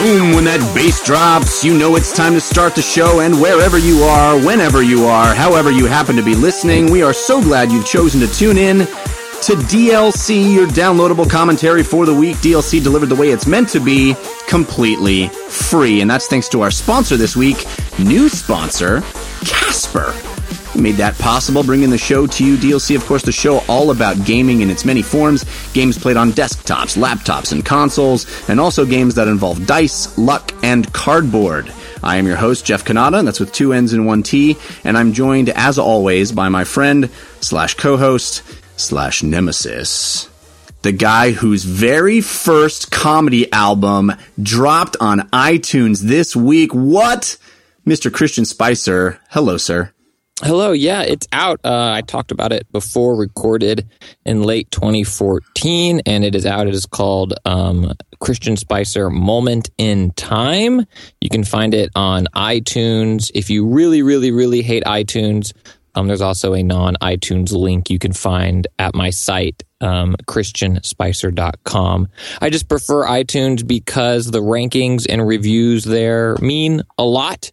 Boom, when that bass drops, you know it's time to start the show, and wherever you are, whenever you are, however you happen to be listening, we are so glad you've chosen to tune in to DLC, your downloadable commentary for the week. DLC delivered the way it's meant to be, completely free. And that's thanks to our sponsor this week, new sponsor, Casper. Made that possible, bringing the show to you. DLC, of course, the show all about gaming in its many forms. Games played on desktops, laptops, and consoles, and also games that involve dice, luck, and cardboard. I am your host, Jeff Cannata, and that's with two N's and one T, and I'm joined, as always, by my friend slash co-host slash nemesis. The guy whose very first comedy album dropped on iTunes this week. What? Mr. Christian Spicer. Hello, sir. Hello, yeah, it's out. Uh, I talked about it before, recorded in late 2014, and it is out. It is called um, Christian Spicer Moment in Time. You can find it on iTunes. If you really, really, really hate iTunes, um, there's also a non iTunes link you can find at my site, um, ChristianSpicer.com. I just prefer iTunes because the rankings and reviews there mean a lot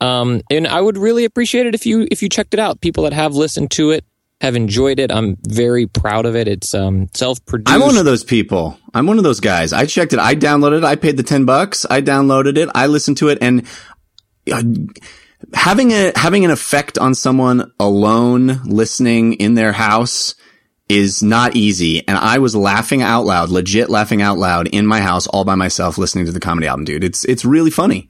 um, and I would really appreciate it if you if you checked it out. People that have listened to it have enjoyed it. I'm very proud of it. It's um, self produced. I'm one of those people. I'm one of those guys. I checked it. I downloaded it. I paid the ten bucks. I downloaded it. I listened to it, and uh, having a having an effect on someone alone listening in their house is not easy. And I was laughing out loud, legit laughing out loud in my house all by myself listening to the comedy album, dude. It's it's really funny.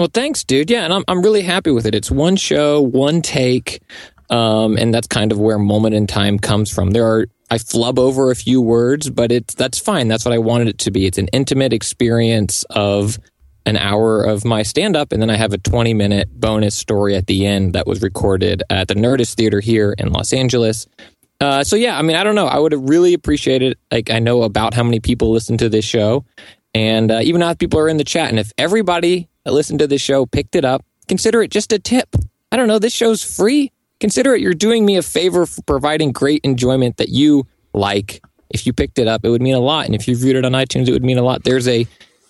Well, thanks, dude. Yeah, and I'm I'm really happy with it. It's one show, one take, um, and that's kind of where moment in time comes from. There are I flub over a few words, but it's that's fine. That's what I wanted it to be. It's an intimate experience of an hour of my stand up, and then I have a 20 minute bonus story at the end that was recorded at the Nerdist Theater here in Los Angeles. Uh, so yeah, I mean, I don't know. I would have really appreciated. Like, I know about how many people listen to this show, and uh, even if people are in the chat, and if everybody that listen to this show picked it up, consider it just a tip. I don't know, this show's free. Consider it you're doing me a favor for providing great enjoyment that you like. If you picked it up, it would mean a lot. And if you viewed it on iTunes, it would mean a lot. There's a,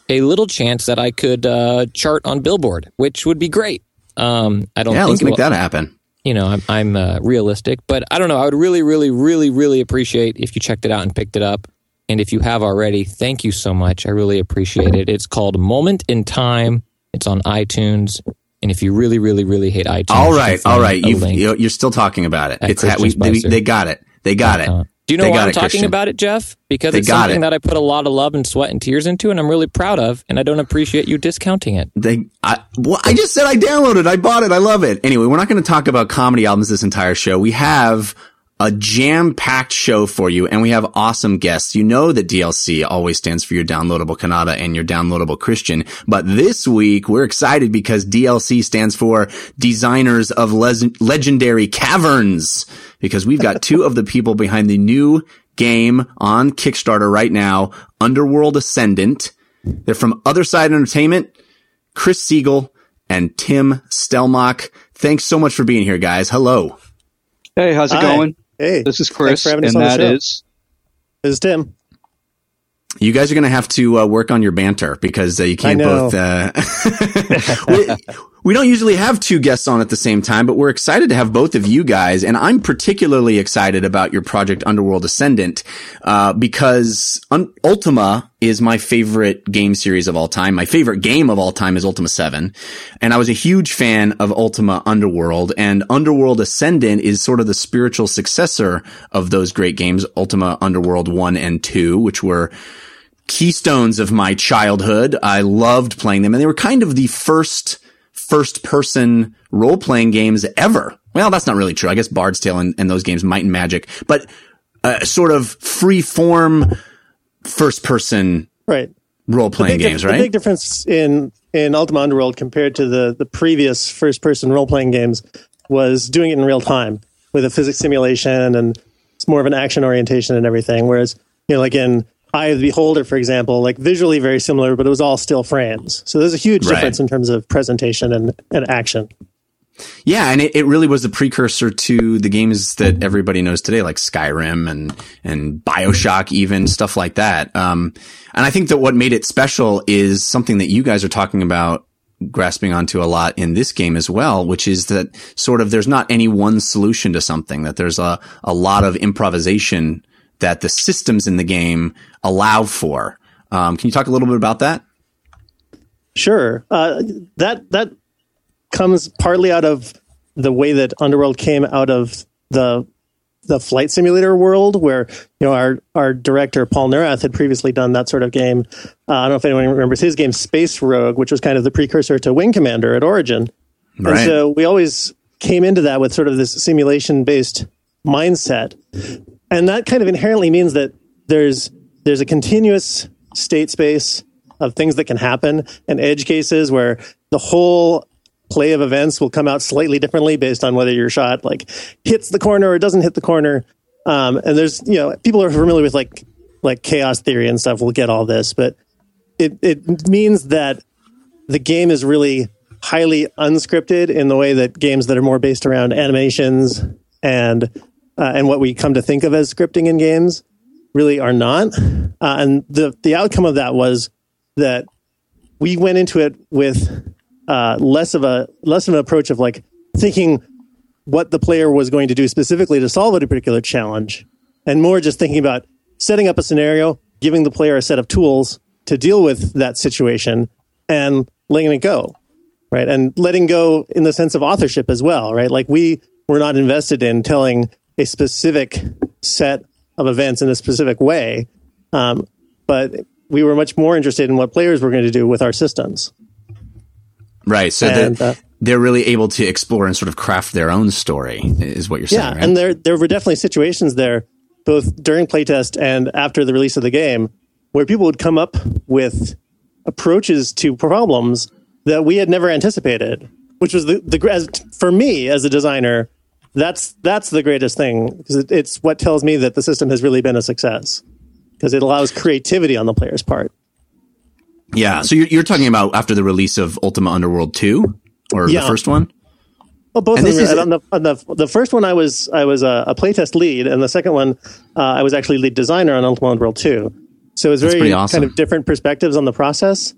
a little chance that I could uh, chart on Billboard, which would be great. Um, I don't yeah, think let's make that happen. You know, I'm, I'm uh, realistic, but I don't know. I would really, really, really, really appreciate if you checked it out and picked it up. And if you have already, thank you so much. I really appreciate it. It's called Moment in Time it's on iTunes. And if you really, really, really hate iTunes, all right, all right, you are still talking about it. It's ha- we, they, they, got it. They got it. Do you know they why I'm it, talking Christian. about it, Jeff? Because they it's something it. that I put a lot of love and sweat and tears into, and I'm really proud of, and I don't appreciate you discounting it. They, I, well, I just said I downloaded, I bought it, I love it. Anyway, we're not going to talk about comedy albums this entire show. We have a jam packed show for you and we have awesome guests. You know that DLC always stands for your downloadable Cannata and your downloadable Christian. But this week we're excited because DLC stands for designers of Le- legendary caverns because we've got two of the people behind the new game on Kickstarter right now, Underworld Ascendant. They're from OtherSide Entertainment, Chris Siegel and Tim Stellmach. Thanks so much for being here, guys. Hello. Hey, how's it Hi. going? Hey, this is Chris, and that is this is Tim. You guys are going to have to uh, work on your banter because uh, you can't both. Uh, we, we, don't usually have two guests on at the same time, but we're excited to have both of you guys. And I'm particularly excited about your project Underworld Ascendant uh, because Un- Ultima is my favorite game series of all time. My favorite game of all time is Ultima 7. And I was a huge fan of Ultima Underworld and Underworld Ascendant is sort of the spiritual successor of those great games, Ultima Underworld 1 and 2, which were keystones of my childhood. I loved playing them and they were kind of the first first person role playing games ever. Well, that's not really true. I guess Bard's Tale and, and those games, Might and Magic, but uh, sort of free form first person right role playing games, right? The big difference in in Ultima Underworld compared to the the previous first person role playing games was doing it in real time with a physics simulation and it's more of an action orientation and everything. Whereas you know, like in Eye of the Beholder, for example, like visually very similar, but it was all still frames. So there's a huge right. difference in terms of presentation and, and action. Yeah, and it, it really was the precursor to the games that everybody knows today, like Skyrim and and Bioshock, even stuff like that. Um, and I think that what made it special is something that you guys are talking about grasping onto a lot in this game as well, which is that sort of there's not any one solution to something, that there's a, a lot of improvisation that the systems in the game allow for. Um, can you talk a little bit about that? Sure. Uh, that that comes partly out of the way that Underworld came out of the the flight simulator world, where you know our our director Paul Neurath had previously done that sort of game. Uh, I don't know if anyone remembers his game Space Rogue, which was kind of the precursor to Wing Commander at Origin. Right. And so we always came into that with sort of this simulation based mindset, and that kind of inherently means that there's there's a continuous state space of things that can happen and edge cases where the whole play of events will come out slightly differently based on whether your shot like hits the corner or doesn't hit the corner. Um, and there's you know people are familiar with like like chaos theory and stuff. We'll get all this, but it it means that the game is really highly unscripted in the way that games that are more based around animations and uh, and what we come to think of as scripting in games really are not. Uh, and the the outcome of that was that we went into it with uh, less of a less of an approach of like thinking what the player was going to do specifically to solve a particular challenge, and more just thinking about setting up a scenario, giving the player a set of tools to deal with that situation, and letting it go, right? And letting go in the sense of authorship as well, right? Like we were not invested in telling a specific set of events in a specific way, um, but we were much more interested in what players were going to do with our systems. Right. So and, they're, uh, they're really able to explore and sort of craft their own story, is what you're saying. Yeah, right? and there there were definitely situations there, both during playtest and after the release of the game, where people would come up with approaches to problems that we had never anticipated. Which was the the as, for me as a designer, that's that's the greatest thing because it, it's what tells me that the system has really been a success because it allows creativity on the player's part. Yeah. So you're, you're talking about after the release of Ultima Underworld 2 or yeah. the first one? Well, both and of them. Is, on the, on the, the first one, I was I was a, a playtest lead, and the second one, uh, I was actually lead designer on Ultima Underworld 2. So it's very awesome. kind of different perspectives on the process,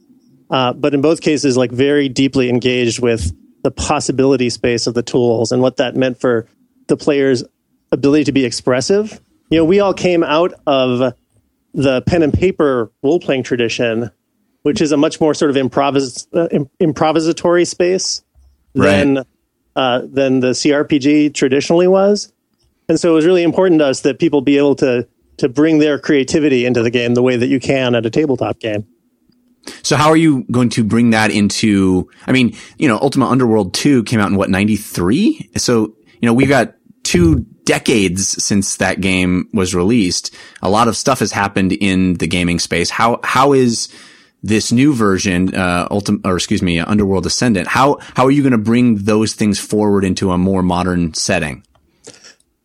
uh, but in both cases, like very deeply engaged with the possibility space of the tools and what that meant for the player's ability to be expressive. You know, we all came out of the pen and paper role playing tradition which is a much more sort of improvis- uh, improvisatory space than uh, than the CRPG traditionally was. And so it was really important to us that people be able to to bring their creativity into the game the way that you can at a tabletop game. So how are you going to bring that into I mean, you know, Ultima Underworld 2 came out in what 93? So, you know, we've got two decades since that game was released. A lot of stuff has happened in the gaming space. How how is this new version, uh, or excuse me, Underworld Ascendant, how, how are you going to bring those things forward into a more modern setting?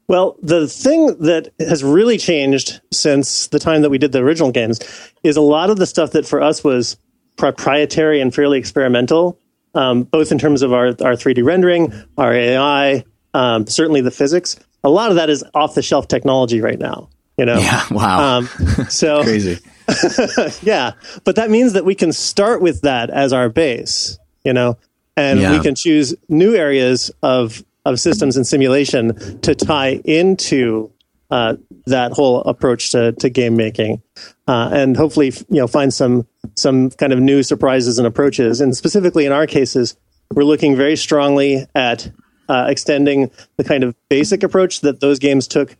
Well, the thing that has really changed since the time that we did the original games is a lot of the stuff that for us was proprietary and fairly experimental, um, both in terms of our, our 3D rendering, our AI, um, certainly the physics. A lot of that is off the shelf technology right now. You know, yeah, wow, um, so crazy. yeah, but that means that we can start with that as our base, you know, and yeah. we can choose new areas of of systems and simulation to tie into uh, that whole approach to, to game making, uh, and hopefully, you know, find some some kind of new surprises and approaches. And specifically in our cases, we're looking very strongly at uh, extending the kind of basic approach that those games took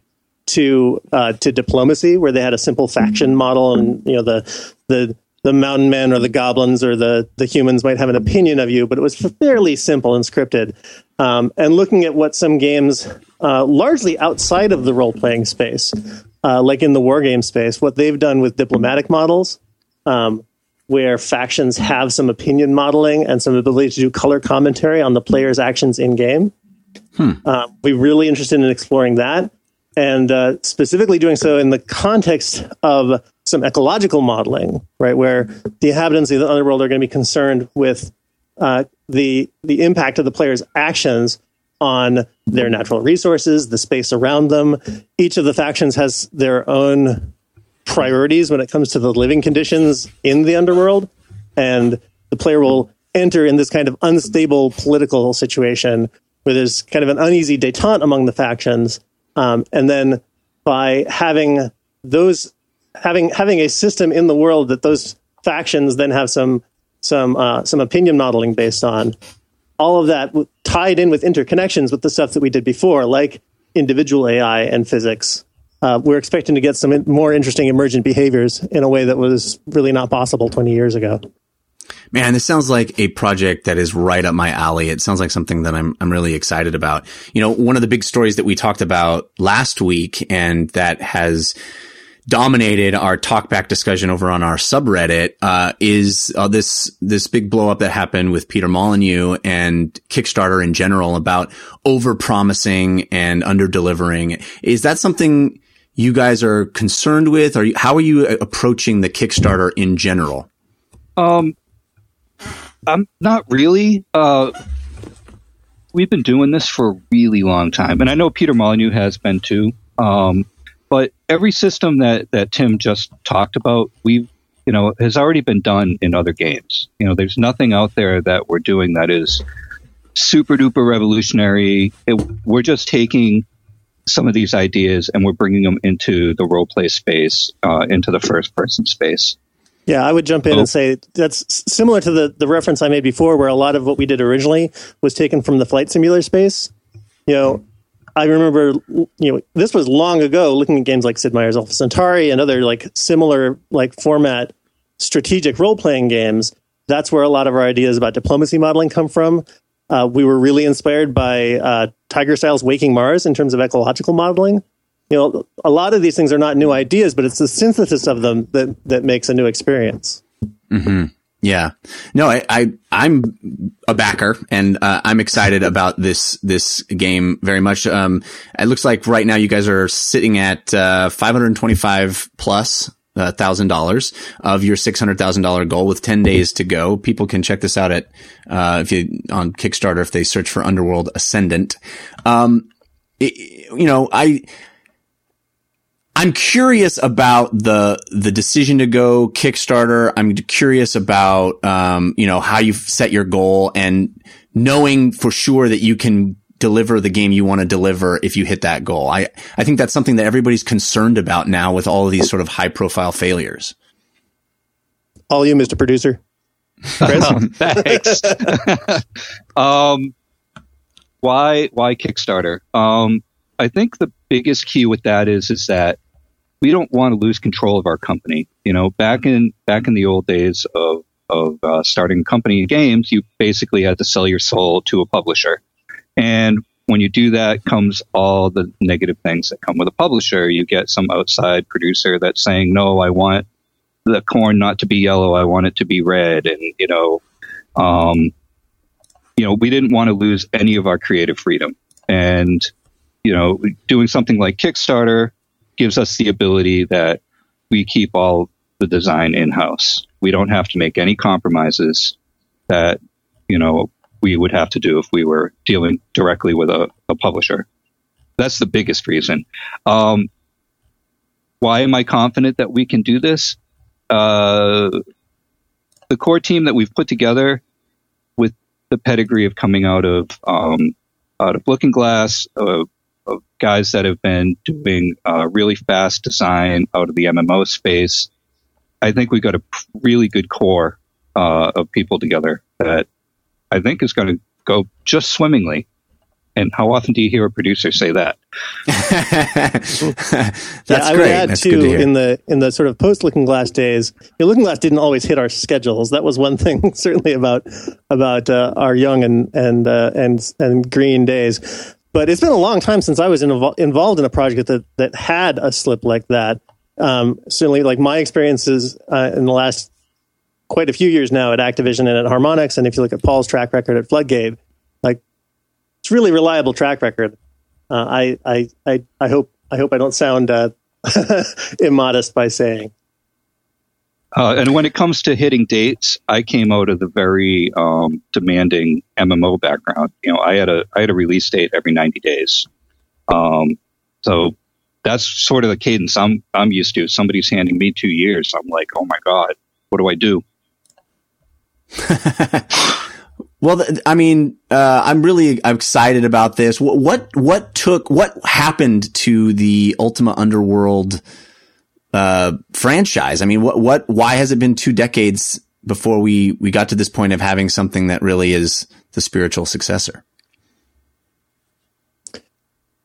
to uh, to diplomacy, where they had a simple faction model, and you know the the the mountain men or the goblins or the the humans might have an opinion of you, but it was fairly simple and scripted. Um, and looking at what some games, uh, largely outside of the role playing space, uh, like in the war game space, what they've done with diplomatic models. Um, where factions have some opinion modeling and some ability to do color commentary on the player's actions in game. Hmm. Uh, we're really interested in exploring that and uh, specifically doing so in the context of some ecological modeling, right, where the inhabitants of the underworld are going to be concerned with uh, the the impact of the player's actions on their natural resources, the space around them. Each of the factions has their own priorities when it comes to the living conditions in the underworld, and the player will enter in this kind of unstable political situation where there's kind of an uneasy detente among the factions, um, and then by having those having having a system in the world that those factions then have some some uh, some opinion modeling based on. All of that tied in with interconnections with the stuff that we did before, like individual AI and physics. Uh, we're expecting to get some more interesting emergent behaviors in a way that was really not possible 20 years ago. Man, this sounds like a project that is right up my alley. It sounds like something that I'm I'm really excited about. You know, one of the big stories that we talked about last week and that has dominated our talkback discussion over on our subreddit uh, is uh, this this big blow up that happened with Peter Molyneux and Kickstarter in general about over promising and under delivering. Is that something you guys are concerned with? Are you, how are you approaching the Kickstarter in general? Um, I'm not really. Uh, we've been doing this for a really long time, and I know Peter Molyneux has been too. Um, but every system that, that Tim just talked about, we've, you know, has already been done in other games. You know, there's nothing out there that we're doing that is super duper revolutionary. It, we're just taking some of these ideas and we're bringing them into the role play space, uh, into the first person space. Yeah, I would jump in oh. and say that's similar to the, the reference I made before, where a lot of what we did originally was taken from the flight simulator space. You know, I remember, you know, this was long ago, looking at games like Sid Meier's Alpha Centauri and other like similar like format strategic role playing games. That's where a lot of our ideas about diplomacy modeling come from. Uh, we were really inspired by uh, Tiger Styles' Waking Mars in terms of ecological modeling. You know, a lot of these things are not new ideas, but it's the synthesis of them that that makes a new experience. Mm-hmm. Yeah, no, I, I am a backer, and uh, I'm excited about this this game very much. Um, it looks like right now you guys are sitting at uh, 525 plus uh, thousand dollars of your six hundred thousand dollar goal with ten days to go. People can check this out at uh, if you on Kickstarter if they search for Underworld Ascendant. Um, it, you know, I I'm curious about the the decision to go Kickstarter. I'm curious about um, you know how you set your goal and knowing for sure that you can deliver the game you want to deliver if you hit that goal. I I think that's something that everybody's concerned about now with all of these sort of high profile failures. All you, Mr. Producer. Um, thanks. um, why why Kickstarter? Um, I think the biggest key with that is is that we don't want to lose control of our company. You know, back in back in the old days of of uh, starting a company in games, you basically had to sell your soul to a publisher, and when you do that, comes all the negative things that come with a publisher. You get some outside producer that's saying, "No, I want the corn not to be yellow. I want it to be red," and you know, um, you know, we didn't want to lose any of our creative freedom, and you know, doing something like Kickstarter gives us the ability that we keep all the design in house. We don't have to make any compromises that, you know, we would have to do if we were dealing directly with a, a publisher. That's the biggest reason. Um, why am I confident that we can do this? Uh, the core team that we've put together with the pedigree of coming out of um, out of Looking Glass, uh, of guys that have been doing uh, really fast design out of the MMO space. I think we got a really good core uh, of people together that I think is going to go just swimmingly. And how often do you hear a producer say that? That's yeah, I great. Would add That's too in the in the sort of post Looking Glass days. You know, Looking Glass didn't always hit our schedules. That was one thing certainly about about uh, our young and and uh, and and green days. But it's been a long time since I was involved in a project that that had a slip like that. Um, certainly, like my experiences uh, in the last quite a few years now at Activision and at Harmonix, and if you look at Paul's track record at Floodgate, like it's really reliable track record. Uh, I, I I I hope I hope I don't sound uh, immodest by saying. Uh, and when it comes to hitting dates, I came out of the very um, demanding MMO background. You know, I had a I had a release date every 90 days. Um, so that's sort of the cadence I'm I'm used to. Somebody's handing me two years. I'm like, oh my god, what do I do? well, I mean, uh, I'm really excited about this. What, what what took what happened to the Ultima Underworld uh, franchise? I mean, what what why has it been two decades before we we got to this point of having something that really is the spiritual successor?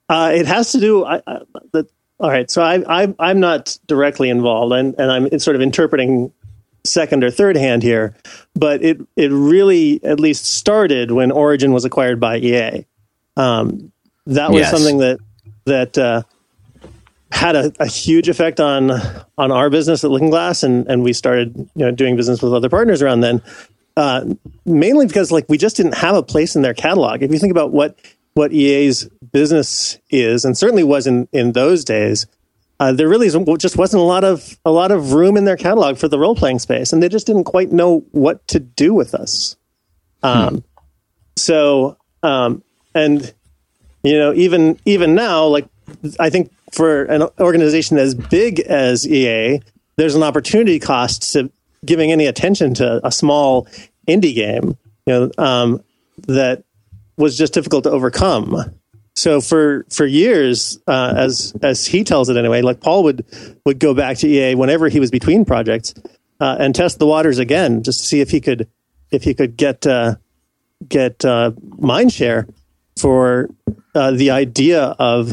Uh, it has to do. I, I, the, all right, so I, I, I'm not directly involved, and, and I'm sort of interpreting second or third hand here, but it it really at least started when Origin was acquired by EA. Um, that was yes. something that that uh, had a, a, huge effect on on our business at Looking Glass, and and we started you know doing business with other partners around then. Uh, mainly because like we just didn't have a place in their catalog. If you think about what what EA's business is, and certainly was in, in those days, uh, there really just wasn't a lot of a lot of room in their catalog for the role playing space, and they just didn't quite know what to do with us. Um, hmm. So, um, and you know, even even now, like I think for an organization as big as EA, there's an opportunity cost to giving any attention to a small indie game. You know, um, that was just difficult to overcome. So for for years, uh, as as he tells it anyway, like Paul would would go back to EA whenever he was between projects uh, and test the waters again, just to see if he could if he could get uh, get uh, mind share for uh, the idea of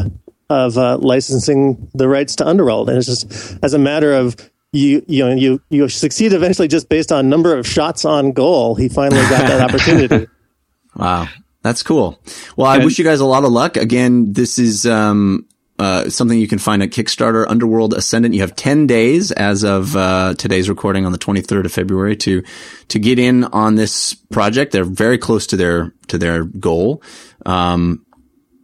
of uh, licensing the rights to Underworld, and it's just as a matter of you you know you you succeed eventually just based on number of shots on goal. He finally got that opportunity. wow. That's cool. Well, I wish you guys a lot of luck. Again, this is um, uh, something you can find at Kickstarter, Underworld Ascendant. You have 10 days as of uh, today's recording on the 23rd of February to to get in on this project. They're very close to their to their goal. Um,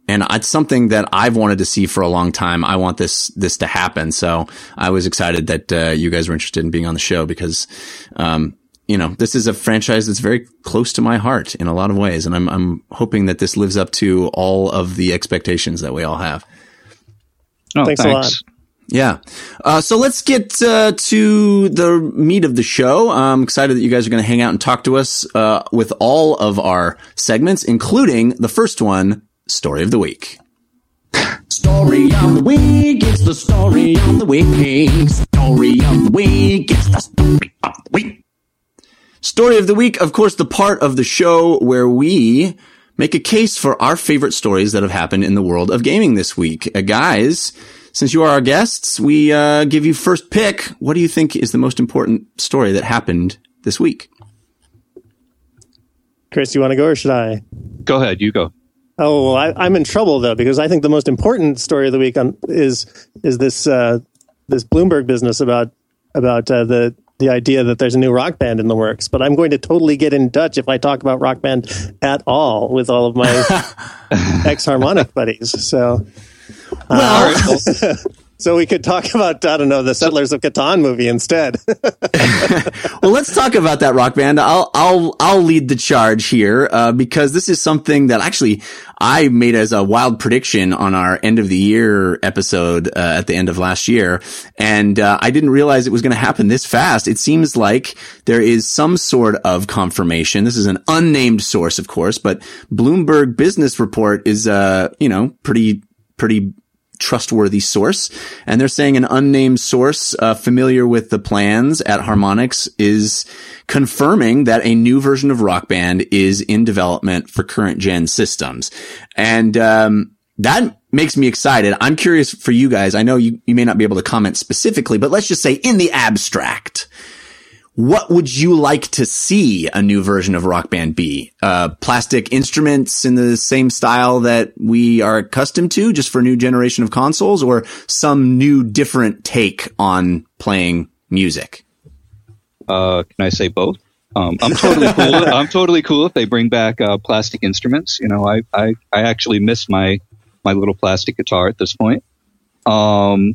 and it's something that I've wanted to see for a long time. I want this this to happen. So I was excited that uh, you guys were interested in being on the show because um, you know, this is a franchise that's very close to my heart in a lot of ways. And I'm, I'm hoping that this lives up to all of the expectations that we all have. Oh, thanks, thanks. a lot. Yeah. Uh, so let's get uh, to the meat of the show. I'm excited that you guys are going to hang out and talk to us uh, with all of our segments, including the first one, Story of the Week. Story of the week, it's the story of the week. Story of the week, it's the story of the week. Story of the week, of course, the part of the show where we make a case for our favorite stories that have happened in the world of gaming this week. Uh, guys, since you are our guests, we uh, give you first pick. What do you think is the most important story that happened this week? Chris, you want to go or should I? Go ahead, you go. Oh, well, I, am in trouble though because I think the most important story of the week on, is is this uh, this Bloomberg business about about uh, the the idea that there's a new rock band in the works, but I'm going to totally get in Dutch if I talk about rock band at all with all of my ex Harmonix buddies. So, uh, well, So we could talk about I don't know the Settlers of Catan movie instead. well, let's talk about that rock band. I'll I'll I'll lead the charge here uh, because this is something that actually I made as a wild prediction on our end of the year episode uh, at the end of last year, and uh, I didn't realize it was going to happen this fast. It seems like there is some sort of confirmation. This is an unnamed source, of course, but Bloomberg Business Report is uh you know pretty pretty trustworthy source. And they're saying an unnamed source uh, familiar with the plans at Harmonix is confirming that a new version of Rock Band is in development for current gen systems. And um, that makes me excited. I'm curious for you guys. I know you, you may not be able to comment specifically, but let's just say in the abstract what would you like to see a new version of Rock Band be? Uh, plastic instruments in the same style that we are accustomed to just for a new generation of consoles or some new different take on playing music? Uh, can I say both? Um, I'm totally cool. I'm totally cool if they bring back uh, plastic instruments. You know, I, I, I actually miss my my little plastic guitar at this point. Um,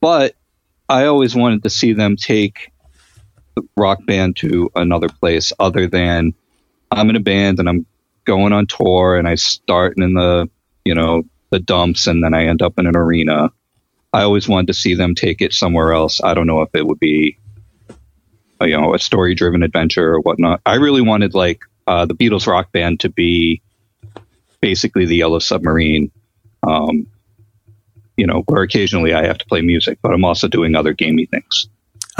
but I always wanted to see them take rock band to another place other than I'm in a band and I'm going on tour and I start in the, you know, the dumps and then I end up in an arena. I always wanted to see them take it somewhere else. I don't know if it would be, a, you know, a story driven adventure or whatnot. I really wanted like uh, the Beatles rock band to be basically the Yellow Submarine. Um, you know, where occasionally I have to play music, but I'm also doing other gamey things.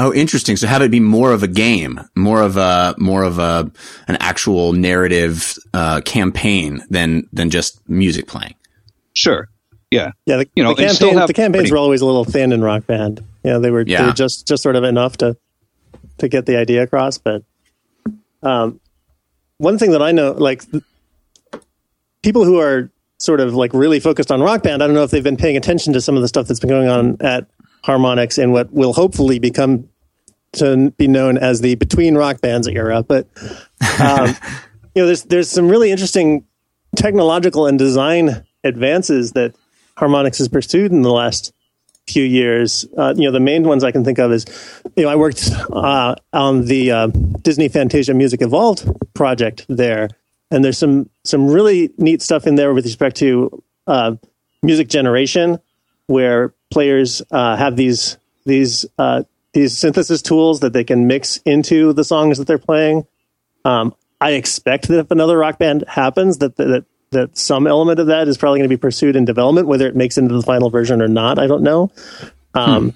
Oh, interesting. So have it be more of a game, more of a, more of a, an actual narrative, uh, campaign than, than just music playing. Sure. Yeah. Yeah. The, You know, the, campaign, have the campaigns pretty- were always a little thin in Rock Band. Yeah, they were, they Yeah. were just just sort of enough to to get the idea across. But um, one thing that I know, like people who are sort of like really focused on Rock Band, I don't know if they've been paying attention to some of the stuff that's been going on at Harmonix in what will hopefully become to be known as the between rock bands era. But um, you know, there's there's some really interesting technological and design advances that Harmonix has pursued in the last few years. Uh, you know, the main ones I can think of is, you know, I worked uh, on the uh, Disney Fantasia Music Evolved project there, and there's some some really neat stuff in there with respect to uh, music generation, where players uh, have these these uh, these synthesis tools that they can mix into the songs that they're playing. Um, I expect that if another rock band happens, that that that some element of that is probably going to be pursued in development, whether it makes into the final version or not. I don't know. Um,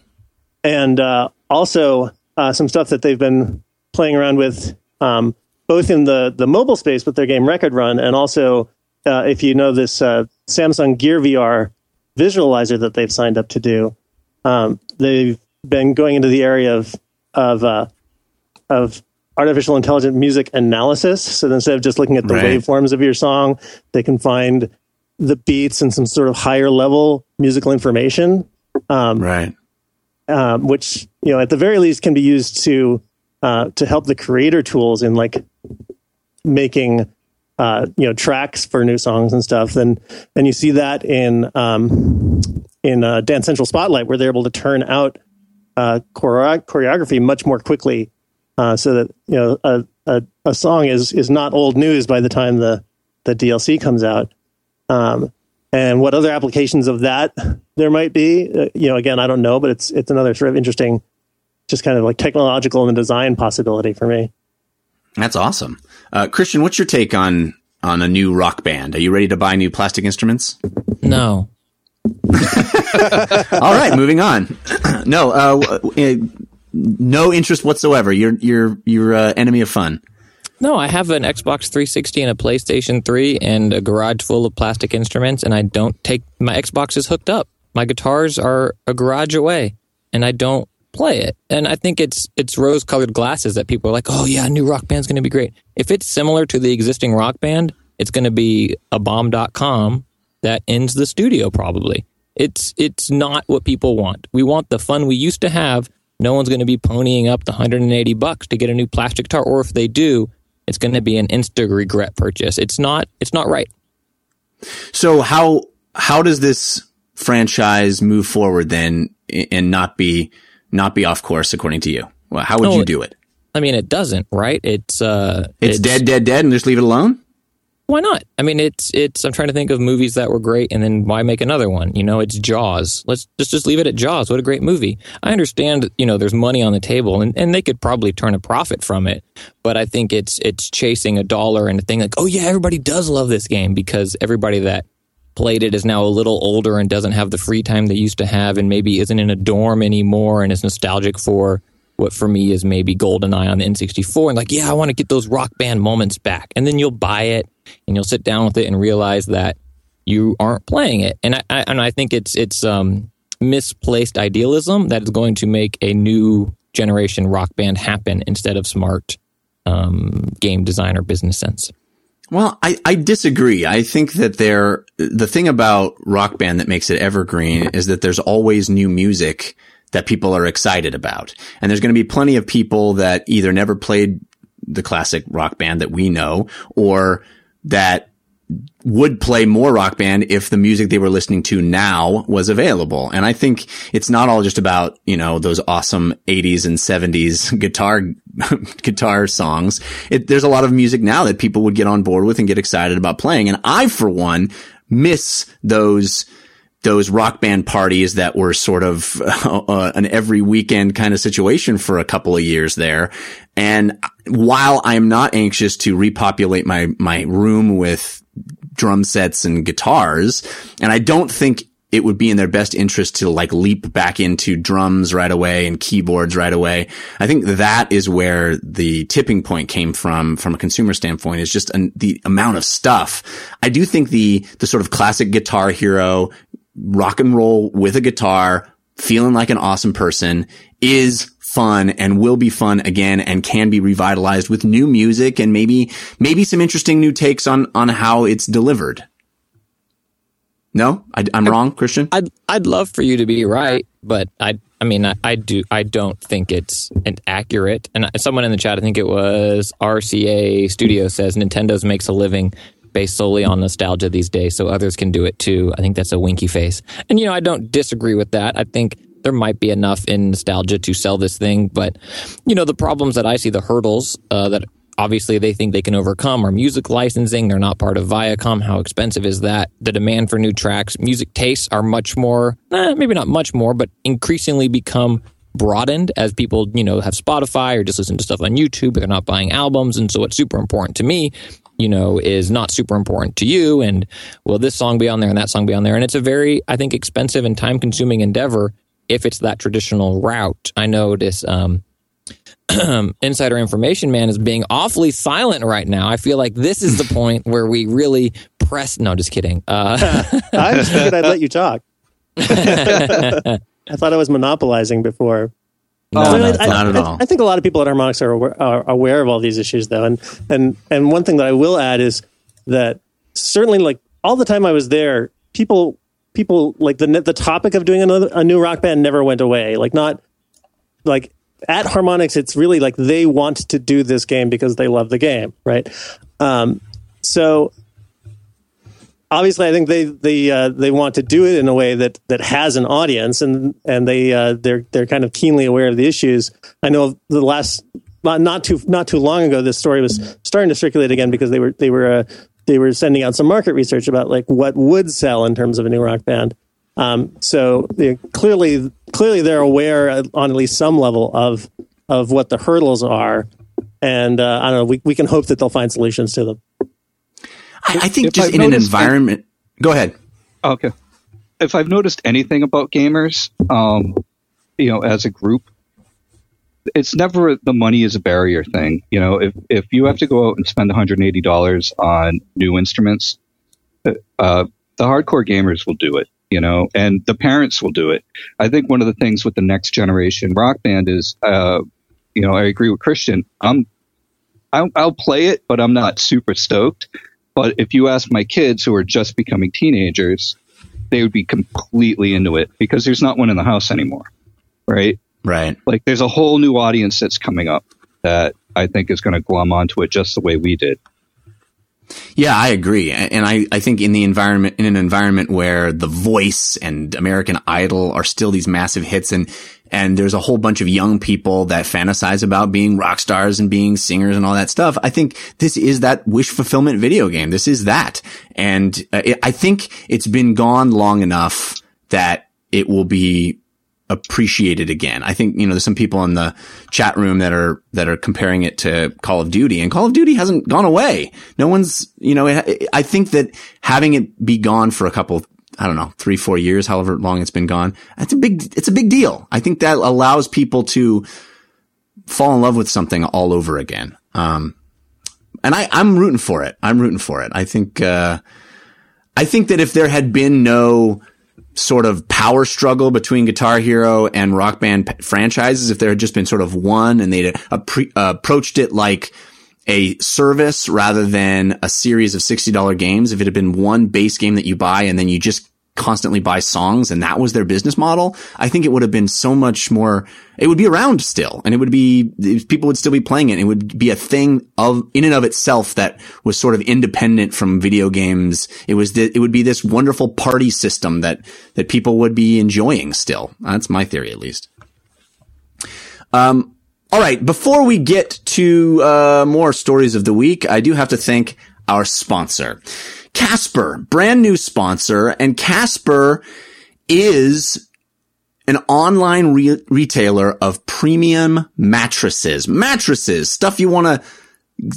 And uh, also uh, some stuff that they've been playing around with, um, both in the the mobile space with their game Record Run, and also uh, if you know this uh, Samsung Gear VR visualizer that they've signed up to do. Um, they've been going into the area of of uh, of artificial intelligent music analysis. So instead of just looking at the Right. waveforms of your song, they can find the beats and some sort of higher level musical information, Right. um, which you know at the very least can be used to uh, to help the creator tools in like making uh, you know tracks for new songs and stuff. And and you see that in um, in uh, Dance Central Spotlight, where they're able to turn out uh, choreo- choreography much more quickly, uh, so that you know a, a a song is is not old news by the time the the DLC comes out. Um, and what other applications of that there might be, uh, you know, again, I don't know, but it's it's another sort of interesting, just kind of like technological and design possibility for me. That's awesome. Uh, Christian, what's your take on, on a new rock band? Are you ready to buy new plastic instruments? No. All right, moving on. no, uh, uh, no interest whatsoever. You're, you're, you're, uh, enemy of fun. No, I have an Xbox 360 and a PlayStation 3 and a garage full of plastic instruments, and I don't take my Xbox is hooked up. My guitars are a garage away, and I don't play it. And I think it's it's rose colored glasses that people are like, oh yeah, a new rock band's going to be great. If it's similar to the existing rock band, it's going to be a bomb.com that ends the studio probably. It's it's not what people want. We want the fun we used to have. No one's going to be ponying up the 180 bucks to get a new plastic guitar, or if they do, it's going to be an insta regret purchase. It's not. It's not right. So how, how does this franchise move forward then and not be, not be off course according to you? Well, how would No, you do it? I mean, it doesn't. Right? It's uh, It's, dead, dead, dead, and just leave it alone? Why not? I mean, it's it's. I'm trying to think of movies that were great, and then why make another one? You know, it's Jaws. Let's just just leave it at Jaws. What a great movie! I understand. You know, there's money on the table, and, and they could probably turn a profit from it. But I think it's it's chasing a dollar and a thing like, oh yeah, everybody does love this game because everybody that played it is now a little older and doesn't have the free time they used to have, and maybe isn't in a dorm anymore, and is nostalgic for what for me is maybe GoldenEye on the N64, and like, yeah, I want to get those rock band moments back, and then you'll buy it and you'll sit down with it and realize that you aren't playing it. And I, I and I think it's it's um, misplaced idealism that is going to make a new generation rock band happen instead of smart um, game design or business sense. Well, I, I disagree. I think that there, the thing about rock band that makes it evergreen is that there's always new music that people are excited about. And there's going to be plenty of people that either never played the classic rock band that we know or that would play more rock band if the music they were listening to now was available. And I think it's not all just about, you know, those awesome 80s and 70s guitar guitar songs. It, there's a lot of music now that people would get on board with and get excited about playing. And I, for one, miss those those rock band parties that were sort of uh, an every weekend kind of situation for a couple of years there. And while I'm not anxious to repopulate my, my room with drum sets and guitars, and I don't think it would be in their best interest to like leap back into drums right away and keyboards right away. I think that is where the tipping point came from, from a consumer standpoint is just an, the amount of stuff. I do think the, the sort of classic guitar hero rock and roll with a guitar, feeling like an awesome person is fun and will be fun again and can be revitalized with new music and maybe, maybe some interesting new takes on, on how it's delivered. No, I, am wrong, Christian. I'd I'd love for you to be right, but I I mean I, I do I don't think it's an accurate. And someone in the chat, I think it was RCA Studio, says Nintendo's makes a living based solely on nostalgia these days, so others can do it too. I think that's a winky face. And, you know, I don't disagree with that. I think there might be enough in nostalgia to sell this thing, but, you know, the problems that I see, the hurdles uh, that obviously they think they can overcome are music licensing. They're not part of Viacom. How expensive is that? The demand for new tracks, music tastes are much more, eh, maybe not much more, but increasingly become broadened as people, you know, have Spotify or just listen to stuff on YouTube. They're not buying albums. And so what's super important to me you know, is not super important to you. And will this song be on there and that song be on there? And it's a very, I think, expensive and time consuming endeavor if it's that traditional route. I notice, um, insider information man is being awfully silent right now. I feel like this is the point where we really press. No, just kidding. Uh, I was thinking I'd let you talk. I thought I was monopolizing before. No, no, I, not at all. I, I, think a lot of people at Harmonix are aware, are aware of all these issues, though, and and and one thing that I will add is that certainly, like all the time I was there, people people like the the topic of doing another a new rock band never went away. Like not like at Harmonix, it's really like they want to do this game because they love the game, right? Um, so obviously, I think they they uh, they want to do it in a way that that has an audience, and and they uh, they're they're kind of keenly aware of the issues. I know the last not, too not too long ago, this story was starting to circulate again because they were they were uh, they were sending out some market research about like what would sell in terms of a new rock band. Um, so clearly, clearly they're aware on at least some level of of what the hurdles are, and uh, I don't know. We we can hope that they'll find solutions to them. I, I think if just I've in an environment. go ahead. Okay. If I've noticed anything about gamers, um, you know, as a group, it's never the money is a barrier thing. You know, if if you have to go out and spend 180 dollars on new instruments, uh, the hardcore gamers will do it. You know, and the parents will do it. I think one of the things with the next generation rock band is, uh, you know, I agree with Christian. I'm, I'll, I'll play it, but I'm not super stoked. But if you ask my kids who are just becoming teenagers, they would be completely into it because there's not one in the house anymore. Right. Right. Like there's a whole new audience that's coming up that I think is going to glom onto it just the way we did. Yeah, I agree. And I, I think in the environment, in an environment where The Voice and American Idol are still these massive hits and, and there's a whole bunch of young people that fantasize about being rock stars and being singers and all that stuff. I think this is that wish fulfillment video game. This is that. And uh, it, I think it's been gone long enough that it will be appreciated again. I think, you know, there's some people in the chat room that are, that are comparing it to Call of Duty and Call of Duty hasn't gone away. No one's, you know, I think that having it be gone for a couple, I don't know, three, four years, however long it's been gone, that's a big, it's a big deal. I think that allows people to fall in love with something all over again. Um, and I, I'm rooting for it. I'm rooting for it. I think, uh, I think that if there had been no, sort of power struggle between Guitar Hero and Rock Band p- franchises, if there had just been sort of one and they'd uh, approached it like a service rather than a series of $60 games, if it had been one base game that you buy and then you just constantly buy songs and that was their business model, I think it would have been so much more, it would be around still and it would be, people would still be playing it. It would be a thing of, in and of itself that was sort of independent from video games. It was, the, it would be this wonderful party system that, that people would be enjoying still. That's my theory at least. Um, All right, before we get to uh, more stories of the week, I do have to thank our sponsor, Casper, brand new sponsor, and Casper is an online re- retailer of premium mattresses. Mattresses, stuff you want to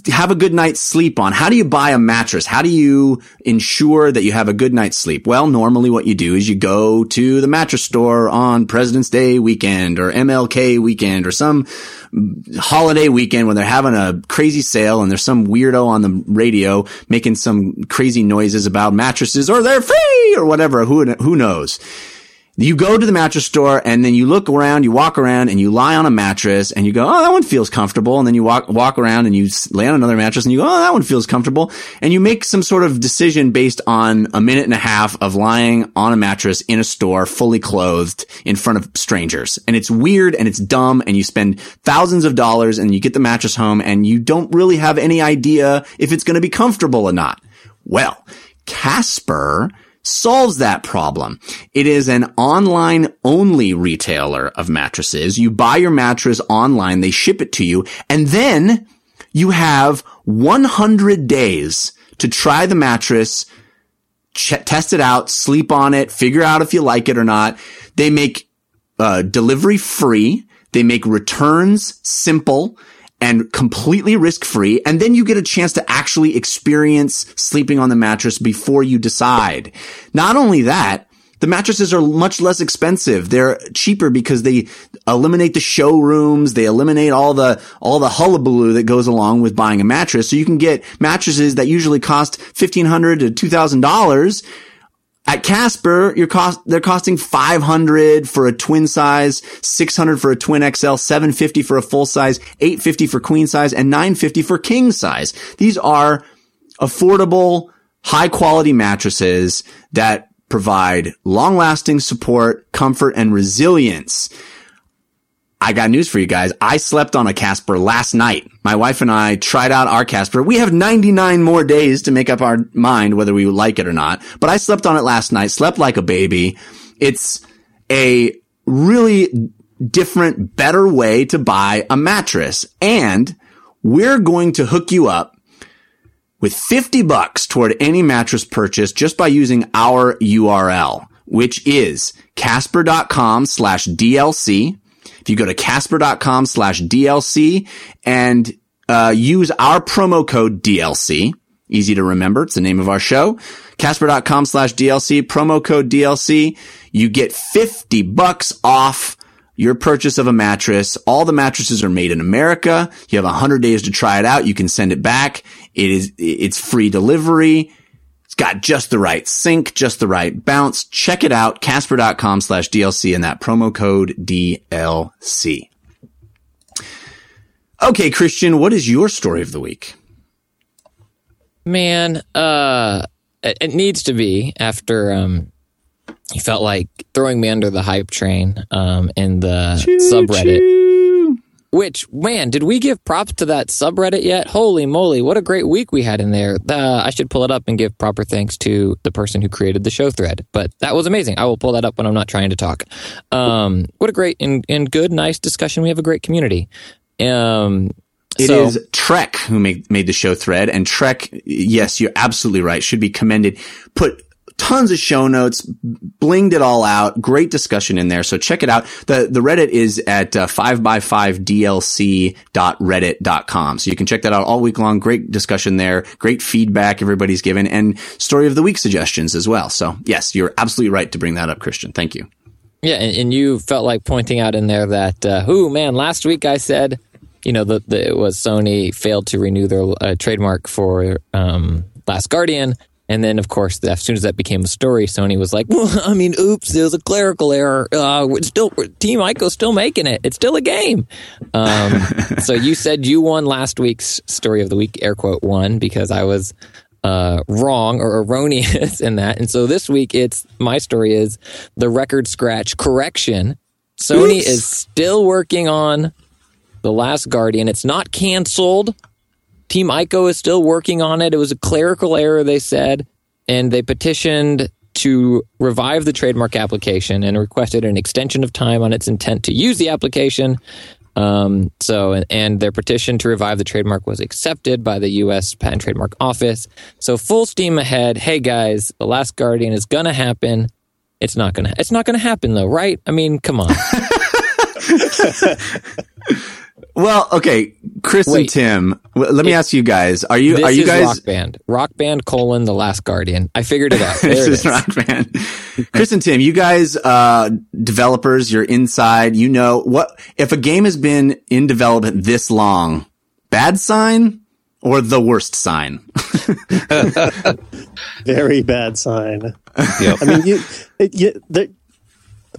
have a good night's sleep on. How do you buy a mattress? How do you ensure that you have a good night's sleep? Well, normally what you do is you go to the mattress store on President's Day weekend or MLK weekend or some holiday weekend when they're having a crazy sale and there's some weirdo on the radio making some crazy noises about mattresses or they're free or whatever. Who, who knows? You go to the mattress store and then you look around, you walk around and you lie on a mattress and you go, Oh, that one feels comfortable. And then you walk, walk around and you lay on another mattress and you go, Oh, that one feels comfortable. And you make some sort of decision based on a minute and a half of lying on a mattress in a store fully clothed in front of strangers. And it's weird and it's dumb and you spend thousands of dollars and you get the mattress home and you don't really have any idea if it's going to be comfortable or not. Well, Casper solves that problem. It is an online only retailer of mattresses. You buy your mattress online, they ship it to you, and then you have 100 days to try the mattress, ch- test it out, sleep on it, figure out if you like it or not. They make uh, delivery free. They make returns simple and completely risk free. And then you get a chance to actually experience sleeping on the mattress before you decide. Not only that, the mattresses are much less expensive. They're cheaper because they eliminate the showrooms. They eliminate all the, all the hullabaloo that goes along with buying a mattress. So you can get mattresses that usually cost 1,500 to $2,000 at Casper, you're cost, they're costing 500 for a twin size, 600 for a twin XL, 750 for a full size, 850 for queen size, and 950 for king size. These are affordable, high quality mattresses that provide long lasting support, comfort, and resilience. I got news for you guys. I slept on a Casper last night. My wife and I tried out our Casper. We have 99 more days to make up our mind whether we like it or not. But I slept on it last night, slept like a baby. It's a really different, better way to buy a mattress. And we're going to hook you up with 50 bucks toward any mattress purchase just by using our URL, which is casper.com slash DLC. If you go to casper.com slash DLC and uh, use our promo code DLC, easy to remember, it's the name of our show, casper.com slash DLC, promo code DLC, you get 50 bucks off your purchase of a mattress. All the mattresses are made in America. You have 100 days to try it out. You can send it back. It is, it's free delivery. It's got just the right sink, just the right bounce. Check it out, casper.com slash DLC and that promo code DLC. Okay, Christian, what is your story of the week? Man, uh, it, it needs to be after, um, he felt like throwing me under the hype train, um, in the choo, subreddit. Choo. Which, man, did we give props to that subreddit yet? Holy moly, what a great week we had in there. Uh, I should pull it up and give proper thanks to the person who created the show thread. But that was amazing. I will pull that up when I'm not trying to talk. Um, what a great and, and good, nice discussion. We have a great community. Um, it so, is Trek who made made the show thread, and Trek, yes, you're absolutely right, should be commended. Put tons of show notes, blinged it all out. Great discussion in there. So check it out. The, the Reddit is at uh, 5x5dlc.reddit.com. So you can check that out all week long. Great discussion there. Great feedback everybody's given and story of the week suggestions as well. So yes, you're absolutely right to bring that up, Christian. Thank you. Yeah. And, and you felt like pointing out in there that, uh, oh man, last week I said, you know, the, it was Sony failed to renew their uh, trademark for um, Last Guardian. And then, of course, as soon as that became a story, Sony was like, "Well, I mean, oops, it was a clerical error. Uh, we're still Team Ico's still making it. It's still a game." Um, so you said you won last week's story of the week, air quote one, because I was uh, wrong or erroneous in that. And so this week, it's my story is the record scratch correction. Sony oops. is still working on the Last Guardian. It's not canceled. Team Ico is still working on it. It was a clerical error, they said, and they petitioned to revive the trademark application and requested an extension of time on its intent to use the application. Um, so, and their petition to revive the trademark was accepted by the U.S. Patent Trademark Office. So, full steam ahead. Hey guys, the Last Guardian is gonna happen. It's not gonna. It's not gonna happen though, right? I mean, come on. Well, okay, Chris and Tim. Let me It- ask you guys: Are you this are you is guys? Rock Band. Rock Band colon the Last Guardian. I figured it out. There this it is is. Rock Band. Chris and Tim, you guys, uh, developers, you're inside. You know what? If a game has been in development this long, bad sign or the worst sign? Very bad sign. Yep. I mean, you, it, you, the,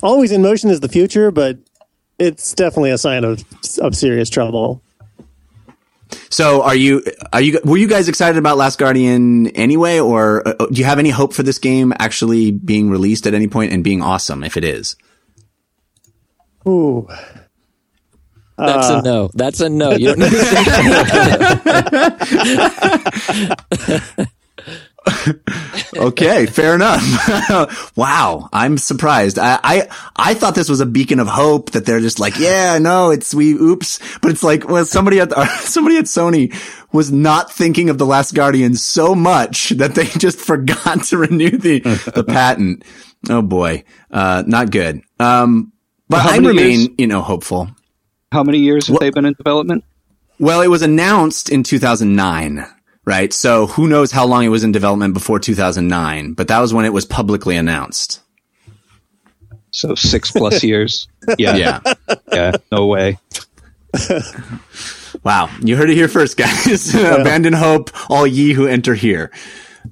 always in motion is the future, but it's definitely a sign of of serious trouble. So, are you are you were you guys excited about Last Guardian anyway, or uh, do you have any hope for this game actually being released at any point and being awesome if it is? Ooh, That's Uh, a no. That's a no. You don't need to say Okay, fair enough. wow, I'm surprised. I, I I thought this was a beacon of hope that they're just like, yeah, no, it's we oops, but it's like well, somebody at somebody at Sony was not thinking of the Last Guardian so much that they just forgot to renew the the patent. Oh boy, uh, not good. Um, but How I remain, years? you know, hopeful. How many years have What- they been in development? Well, it was announced in 2009, right? So who knows how long it was in development before 2009, but that was when it was publicly announced. So six plus years. Yeah, Yeah. yeah. No way. Wow. You heard it here first, guys. Abandon hope, all ye who enter here.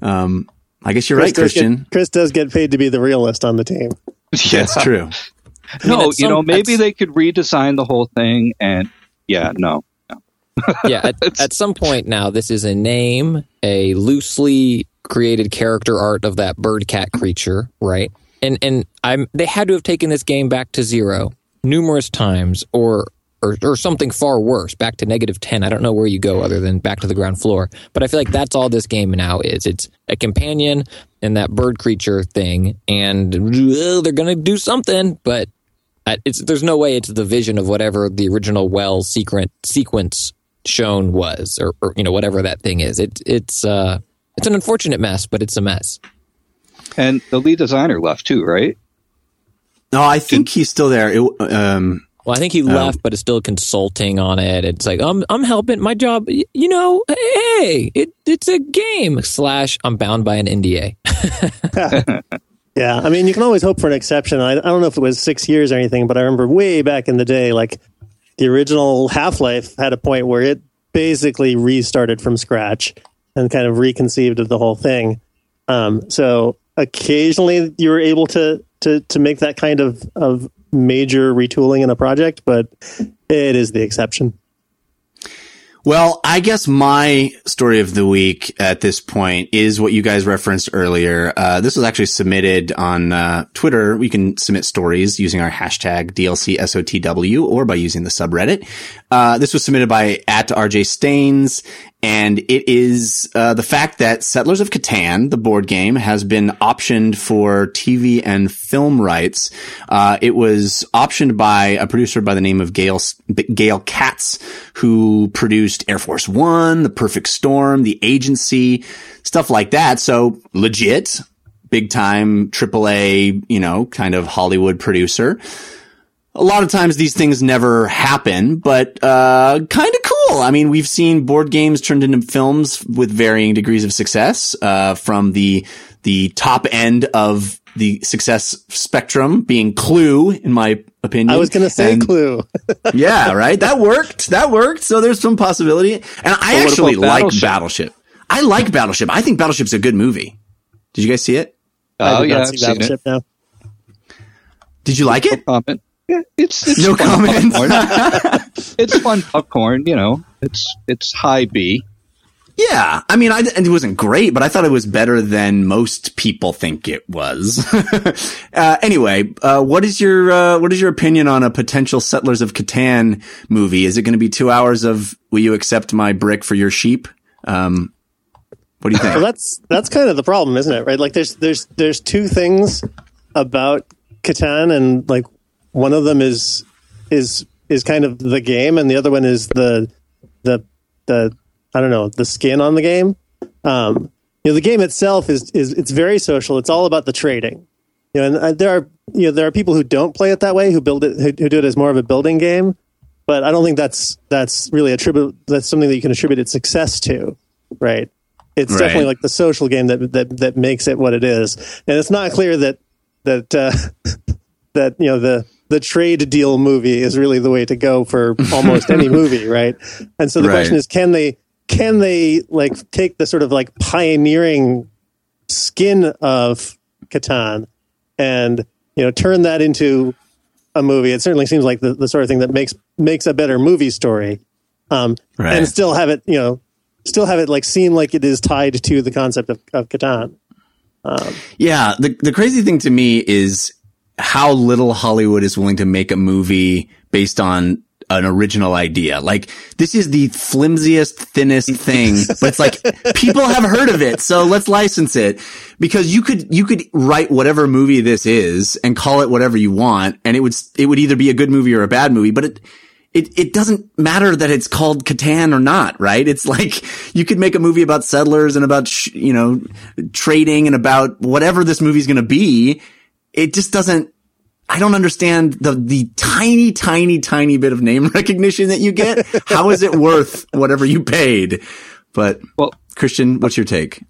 Um, I guess you're right, Chris does get- Christian. Chris does get paid to be the realist on the team. That's true. No, at you know, maybe they could redesign the whole thing and yeah, no. Yeah, at, at some point now, this is a name, a loosely created character art of that bird cat creature, right? And and I'm they had to have taken this game back to zero numerous times, or or or something far worse, back to negative ten. I don't know where you go other than back to the ground floor. But I feel like that's all this game now is. It's a companion and that bird creature thing, and they're gonna do something, but. It's, there's no way it's the vision of whatever the original well secret sequence shown was, or, or you know whatever that thing is. It, it's uh, it's an unfortunate mess, but it's a mess. And the lead designer left too, right? No, I think he's still there. It, um, Well, I think he left, but is still consulting on it. It's like I'm I'm helping my job. You know, hey, it it's a game slash I'm bound by an NDA. Yeah, I mean, you can always hope for an exception. I, I don't know if it was six years or anything, but I remember way back in the day, like the original Half Life had a point where it basically restarted from scratch and kind of reconceived of the whole thing. Um, so occasionally you were able to to to make that kind of of major retooling in a project, but it is the exception. Well, I guess my story of the week at this point is what you guys referenced earlier. Uh, this was actually submitted on uh, Twitter. We can submit stories using our hashtag DLCSOTW or by using the subreddit. Uh, this was submitted by at RJ Staines, and it is uh, the fact that Settlers of Catan, the board game, has been optioned for TV and film rights. Uh, it was optioned by a producer by the name of Gail Gail Katz, who produced Air Force One, The Perfect Storm, The Agency, stuff like that. So legit, big time AAA, you know, kind of Hollywood producer a lot of times these things never happen, but uh, kind of cool. I mean, we've seen board games turned into films with varying degrees of success, uh, from the the top end of the success spectrum being Clue, in my opinion. I was going to say And- Clue. yeah, right. That worked. That worked. So there's some possibility. And I what actually about like Battleship? Battleship. I like Battleship. I think Battleship's a good movie. Did you guys see it? Oh did yeah, I've see seen it. Now. Did you like it? Comment. Yeah, it's it's No fun comments. popcorn. it's fun popcorn. You know, it's it's high B. Yeah, I mean, I, and it wasn't great, but I thought it was better than most people think it was. uh, anyway, uh, what is your uh, what is your opinion on a potential Settlers of Catan movie? Is it going to be two hours of "Will you accept my brick for your sheep"? Um, what do you Well, think? that's that's kind of the problem, isn't it? Right? Like, there's there's there's two things about Catan, and like one of them is is is kind of the game, and the other one is the the the I don't know the skin on the game. Um, you know, the game itself is is it's very social. It's all about the trading. You know, and uh, there are you know there are people who don't play it that way, who build it, who, who do it as more of a building game. But I don't think that's that's really attribute that's something that you can attribute its success to, right? It's Right. definitely like the social game that that that makes it what it is, and it's not clear that that uh, that you know the the trade deal movie is really the way to go for almost any movie, right? And so the Right. question is, can they can they like take the sort of like pioneering skin of Catan and you know turn that into a movie? It certainly seems like the, the sort of thing that makes makes a better movie story, um, Right. and still have it you know still have it like seem like it is tied to the concept of, of Catan. Yeah, the the crazy thing to me is how little Hollywood is willing to make a movie based on an original idea. Like this is the flimsiest, thinnest thing, but it's like people have heard of it, so let's license it. Because you could you could write whatever movie this is and call it whatever you want, and it would it would either be a good movie or a bad movie, but it it, it doesn't matter that it's called Catan or not, right? It's like you could make a movie about settlers and about, sh- you know, trading and about whatever this movie's going to be. It just doesn't, I don't understand the, the tiny, tiny, tiny bit of name recognition that you get. How is it worth whatever you paid? But, Well- Christian, what's your take?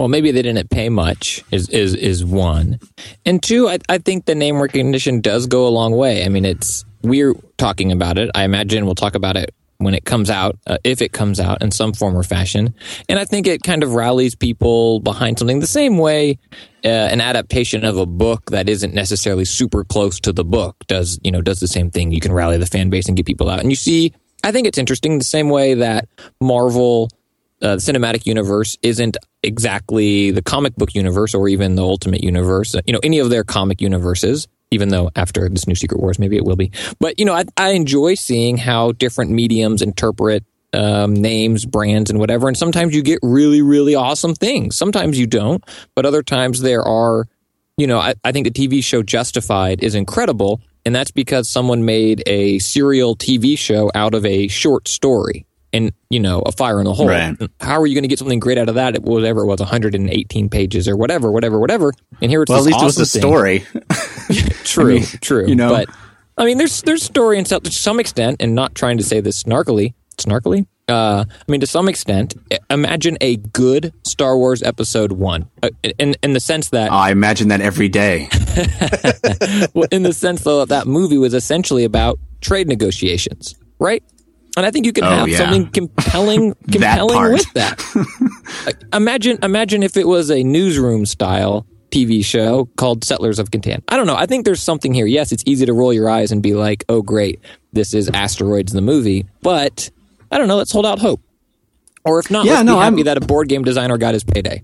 Well, maybe they didn't pay much is is is one, and two. I, I think the name recognition does go a long way. I mean, it's we're talking about it. I imagine we'll talk about it when it comes out, uh, if it comes out in some form or fashion. And I think it kind of rallies people behind something the same way uh, an adaptation of a book that isn't necessarily super close to the book does. You know, does the same thing. You can rally the fan base and get people out. And you see, I think it's interesting the same way that Marvel uh, the cinematic universe isn't exactly the comic book universe or even the ultimate universe. You know, any of their comic universes, even though after this new Secret Wars, maybe it will be. But, you know, I, I enjoy seeing how different mediums interpret um, names, brands, and whatever. And sometimes you get really, really awesome things. Sometimes you don't. But other times there are, you know, I, I think the TV show Justified is incredible. And that's because someone made a serial TV show out of a short story and, you know, a fire in the hole. Right. How are you going to get something great out of that? It- Whatever it was, 118 pages or whatever, whatever, whatever. And here it's Well, at least it was awesome the story. True, mean, true. you know. but I mean, there's there's story and stuff to some extent, and not trying to say this snarkily, snarkily. Uh, I mean, to some extent, imagine a good Star Wars Episode One, uh, in in the sense that I imagine that every day. well, in the sense though that that movie was essentially about trade negotiations, right? And I think you can Oh, have yeah. something compelling, compelling with that. Like, uh, imagine, imagine if it was a newsroom style TV show called Settlers of Catan. I don't know. I think there's something here. Yes, it's easy to roll your eyes and be like, "Oh, great, this is Asteroids the movie," but I don't know. Let's hold out hope. Or if not, Yeah, let's no, be happy I'm- that a board game designer got his payday.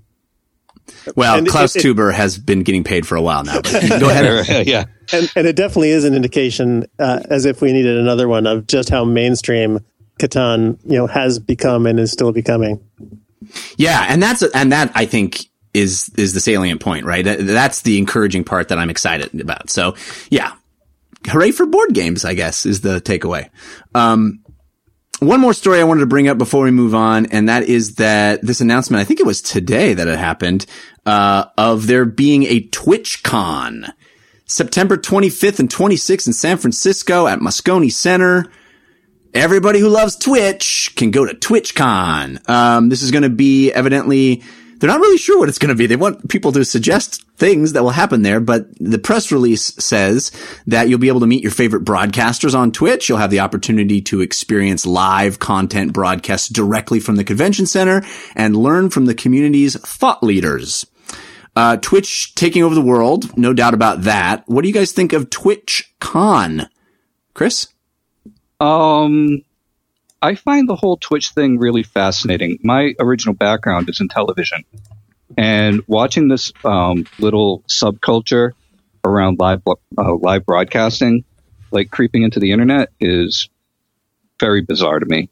Well, And it- Klaus it- Teuber has been getting paid for a while now. But go ahead. yeah. and, and it definitely is an indication, uh, as if we needed another one of just how mainstream Catan, you know, has become and is still becoming. Yeah, and that's and that I think is is the salient point, right? That, that's the encouraging part that I'm excited about. So, yeah, hooray for board games! I guess is the takeaway. Um, one more story I wanted to bring up before we move on, and that is that this announcement, I think it was today that it happened, uh, of there being a TwitchCon, September 25th and 26th in San Francisco at Moscone Center. Everybody who loves Twitch can go to TwitchCon. Um, this is going to be evidently, they're not really sure what it's going to be. They want people to suggest things that will happen there, but the press release says that you'll be able to meet your favorite broadcasters on Twitch. You'll have the opportunity to experience live content broadcasts directly from the convention center and learn from the community's thought leaders. Uh, Twitch taking over the world, no doubt about that. What do you guys think of Twitch Con, Chris? Um, I find the whole Twitch thing really fascinating. My original background is in television, and watching this um, little subculture around live uh, live broadcasting, like creeping into the internet, is very bizarre to me.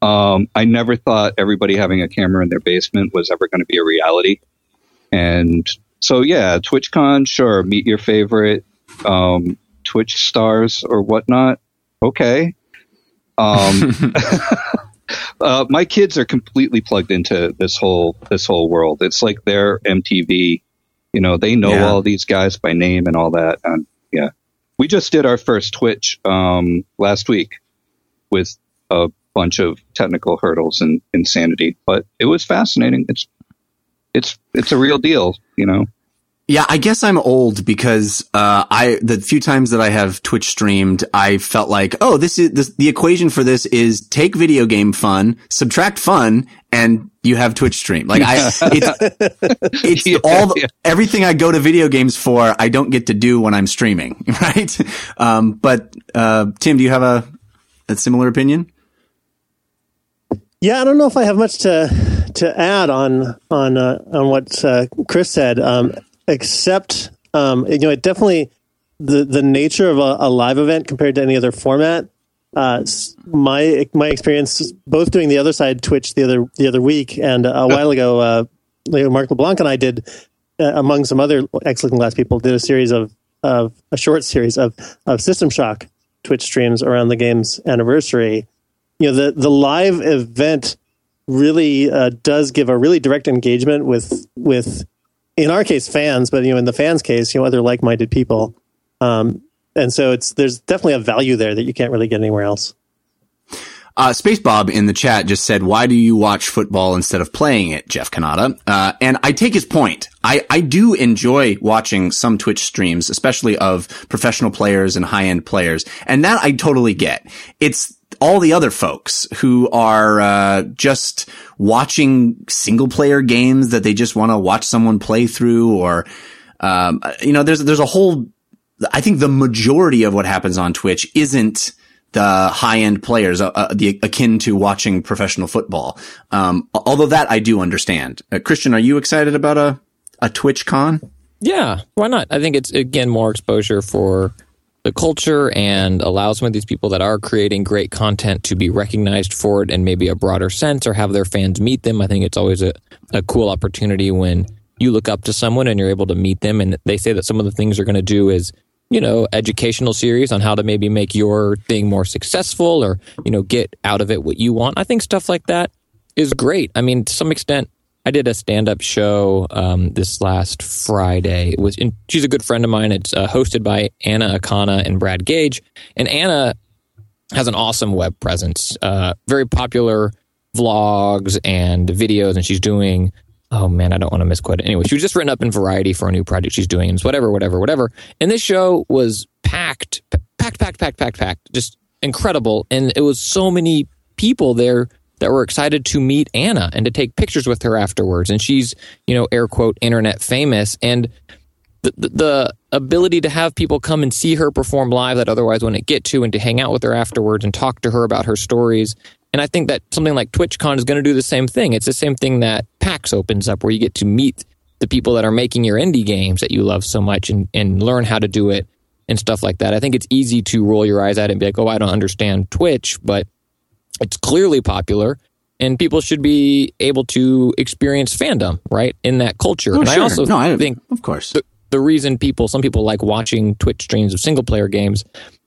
Um, I never thought everybody having a camera in their basement was ever going to be a reality, and so yeah, TwitchCon, sure, meet your favorite um, Twitch stars or whatnot okay. Um, uh, my kids are completely plugged into this whole this whole world. It's like their MTV. You know, they know Yeah. all these guys by name and all that. And yeah, we just did our first Twitch um, last week with a bunch of technical hurdles and insanity, but it was fascinating. It's it's it's a real deal. You know. Yeah, I guess I'm old because uh, I the few times that I have Twitch streamed, I felt like, oh, this is this, the equation for this is take video game fun, subtract fun, and you have Twitch stream. Like I, it's it's Yeah, all the, yeah. everything I go to video games for, I don't get to do when I'm streaming, right? Um, but uh, Tim, do you have a a similar opinion? Yeah, I don't know if I have much to to add on on uh, on what uh, Chris said, um, except um, you know, it definitely the the nature of a, a live event compared to any other format. Uh, my my experience both doing the OtherSide Twitch the other the other week and a while ago, uh, Marc LeBlanc and I did uh, among some other ex-Looking Glass people did a series of of a short series of of System Shock Twitch streams around the game's anniversary you know the the live event really uh, does give a really direct engagement with with in our case fans but you know in the fans case you know other like-minded people um, and so it's there's definitely a value there that you can't really get anywhere else Uh, Space Bob in the chat just said, "Why do you watch football instead of playing it, Jeff Cannata?" Uh, and I take his point. I I do enjoy watching some Twitch streams, especially of professional players and high end players, and that I totally get. It's all the other folks who are uh, just watching single player games that they just want to watch someone play through, or um, you know, there's there's a whole. I think the majority of what happens on Twitch isn't the high end players, uh, uh, the akin to watching professional football. Um, although that I do understand. Uh, Christian, are you excited about a a Twitch con? Yeah, why not? I think it's again more exposure for the culture and allow some of these people that are creating great content to be recognized for it in maybe a broader sense or have their fans meet them. I think it's always a, a cool opportunity when you look up to someone and you're able to meet them and they say that some of the things they're going to do is you know educational series on how to maybe make your thing more successful or you know get out of it what you want i think stuff like that is great i mean to some extent I did a stand-up show um, this last Friday. It was in, she's a good friend of mine. It's uh, hosted by Anna Akana and Brad Gage, and Anna has an awesome web presence. Uh, very popular vlogs and videos, and she's doing. Oh man, I don't want to misquote it. Anyway, she was just written up in Variety for a new project she's doing. It's whatever, whatever, whatever. And this show was packed, packed, packed, packed, packed, packed. Just incredible, and it was so many people there that were excited to meet Anna and to take pictures with her afterwards. And she's, you know, air quote, internet famous. And the, the, the ability to have people come and see her perform live that otherwise wouldn't get to and to hang out with her afterwards and talk to her about her stories. And I think that something like TwitchCon is going to do the same thing. It's the same thing that PAX opens up where you get to meet the people that are making your indie games that you love so much and, and learn how to do it and stuff like that. I think it's easy to roll your eyes at it and be like, oh, I don't understand Twitch, but it's clearly popular and people should be able to experience fandom right in that culture. Oh, and i also no, I think of course. the, the reason people some people like watching twitch streams of single player games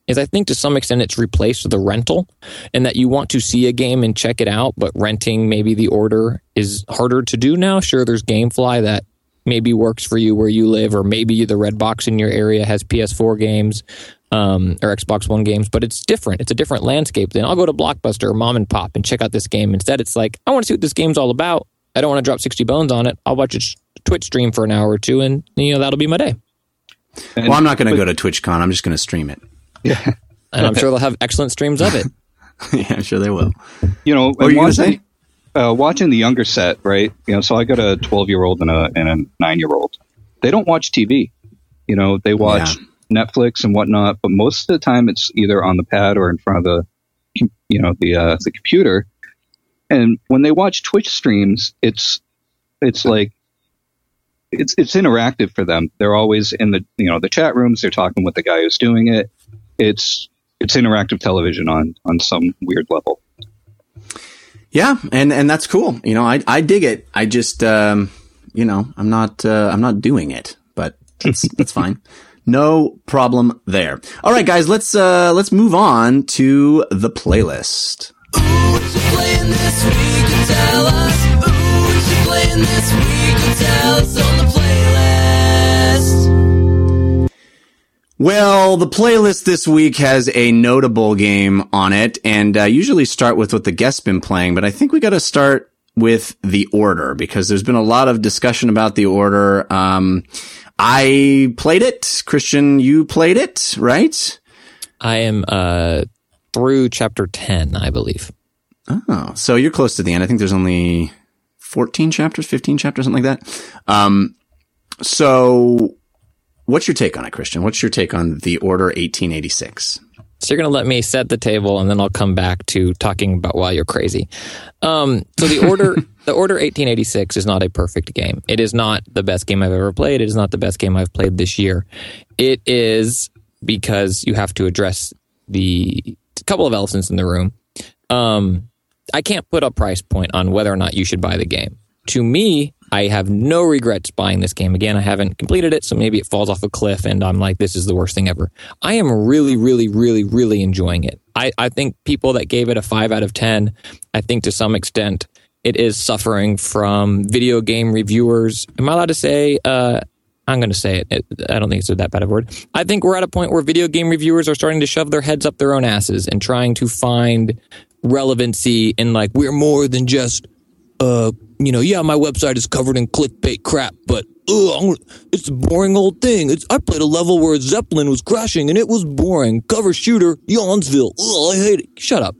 is i think to some extent it's replaced the rental and that you want to see a game and check it out but renting maybe the order is harder to do now. Sure there's gamefly that maybe works for you where you live or maybe the red box in your area has ps4 games um, or Xbox One games, but it's different. It's a different landscape. Then I'll go to Blockbuster or Mom and Pop and check out this game. Instead, it's like I want to see what this game's all about. I don't want to drop sixty bones on it. I'll watch a Twitch stream for an hour or two, and you know that'll be my day. And- well, I'm not going to go to TwitchCon. I'm just going to stream it. Yeah, and I'm sure they'll have excellent streams of it. yeah, I'm sure they will. you know, What were and you going to watching, say? uh, watching the younger set, right? You know, so I got a 12 year old and a and a nine year old. They don't watch TV. You know, they watch Netflix and whatnot, but most of the time it's either on the pad or in front of the, you know, the uh, the computer. And when they watch Twitch streams, it's it's like it's it's interactive for them. They're always in the you know the chat rooms. They're talking with the guy who's doing it. It's it's interactive television on on some weird level. Yeah, and and that's cool. You know, I I dig it. I just um, you know, I'm not uh, I'm not doing it, but that's that's fine. No problem there. All right, guys, let's uh let's move on to the playlist. Well, the playlist this week has a notable game on it, and uh, usually start with what the guest's been playing, but I think we got to start with the order because there's been a lot of discussion about the order. Um, I played it. Christian, you played it, right? I am uh, through chapter 10, I believe. Oh, so you're close to the end. I think there's only 14 chapters, 15 chapters, something like that. Um, so what's your take on it, Christian? What's your take on the Order 1886? So you're going to let me set the table, and then I'll come back to talking about why you're crazy. Um, so the order, the Order 1886 is not a perfect game. It is not the best game I've ever played. It is not the best game I've played this year. It is because you have to address the couple of elephants in the room. Um, I can't put a price point on whether or not you should buy the game. To me, I have no regrets buying this game again. I haven't completed it, so maybe it falls off a cliff and I'm like, this is the worst thing ever. I am really, really, really, really enjoying it. I, I think people that gave it a five out of 10, I think to some extent it is suffering from video game reviewers. Am I allowed to say, uh, I'm going to say it. it. I don't think it's that bad of a word. I think we're at a point where video game reviewers are starting to shove their heads up their own asses and trying to find relevancy in like, we're more than just uh, you know, yeah, my website is covered in clickbait crap, but ugh, it's a boring old thing. It's, I played a level where a Zeppelin was crashing and it was boring. Cover shooter, Yawnsville. Ugh, I hate it. Shut up.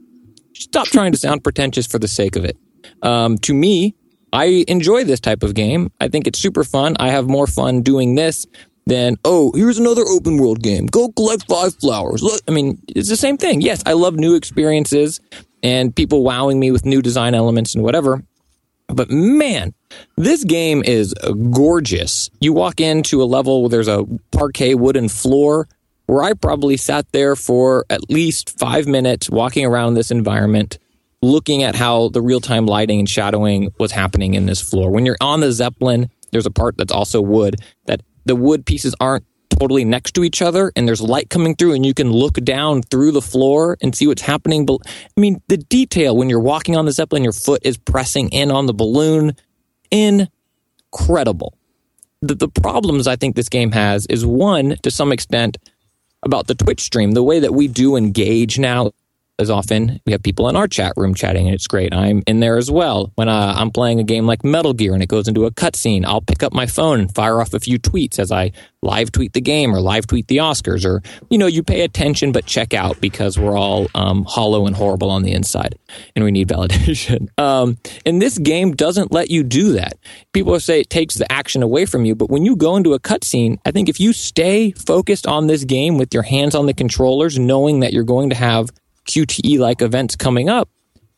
Stop trying to sound pretentious for the sake of it. Um, to me, I enjoy this type of game. I think it's super fun. I have more fun doing this than, oh, here's another open world game. Go collect five flowers. Look, I mean, it's the same thing. Yes, I love new experiences and people wowing me with new design elements and whatever. But man, this game is gorgeous. You walk into a level where there's a parquet wooden floor where I probably sat there for at least five minutes walking around this environment, looking at how the real time lighting and shadowing was happening in this floor. When you're on the Zeppelin, there's a part that's also wood that the wood pieces aren't totally next to each other and there's light coming through and you can look down through the floor and see what's happening. But I mean, the detail when you're walking on the Zeppelin, your foot is pressing in on the balloon. Incredible. The, the problems I think this game has is one, to some extent, about the Twitch stream, the way that we do engage now as often. We have people in our chat room chatting, and it's great. I'm in there as well. When uh, I'm playing a game like Metal Gear and it goes into a cutscene, I'll pick up my phone and fire off a few tweets as I live tweet the game or live tweet the Oscars, or you know, you pay attention but check out because we're all um, hollow and horrible on the inside, and we need validation. Um, and this game doesn't let you do that. People say it takes the action away from you, but when you go into a cutscene, I think if you stay focused on this game with your hands on the controllers, knowing that you're going to have QTE like events coming up,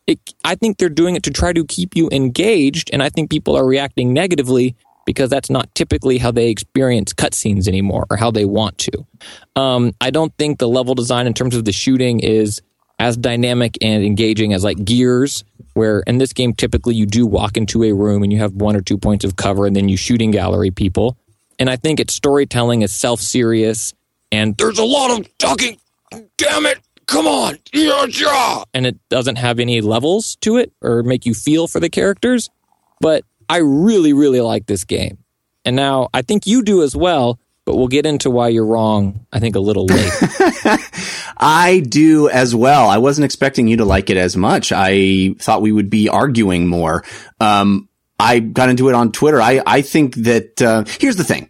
it, I think they're doing it to try to keep you engaged. And I think people are reacting negatively because that's not typically how they experience cutscenes anymore or how they want to. Um, I don't think the level design in terms of the shooting is as dynamic and engaging as like Gears, where in this game, typically you do walk into a room and you have one or two points of cover and then you shooting gallery people. And I think its storytelling is self serious and there's a lot of talking. Damn it come on, yeah, yeah. And it doesn't have any levels to it or make you feel for the characters. But I really, really like this game. And now I think you do as well, but we'll get into why you're wrong, I think, a little late. I do as well. I wasn't expecting you to like it as much. I thought we would be arguing more. Um, I got into it on Twitter. I, I think that, uh, here's the thing.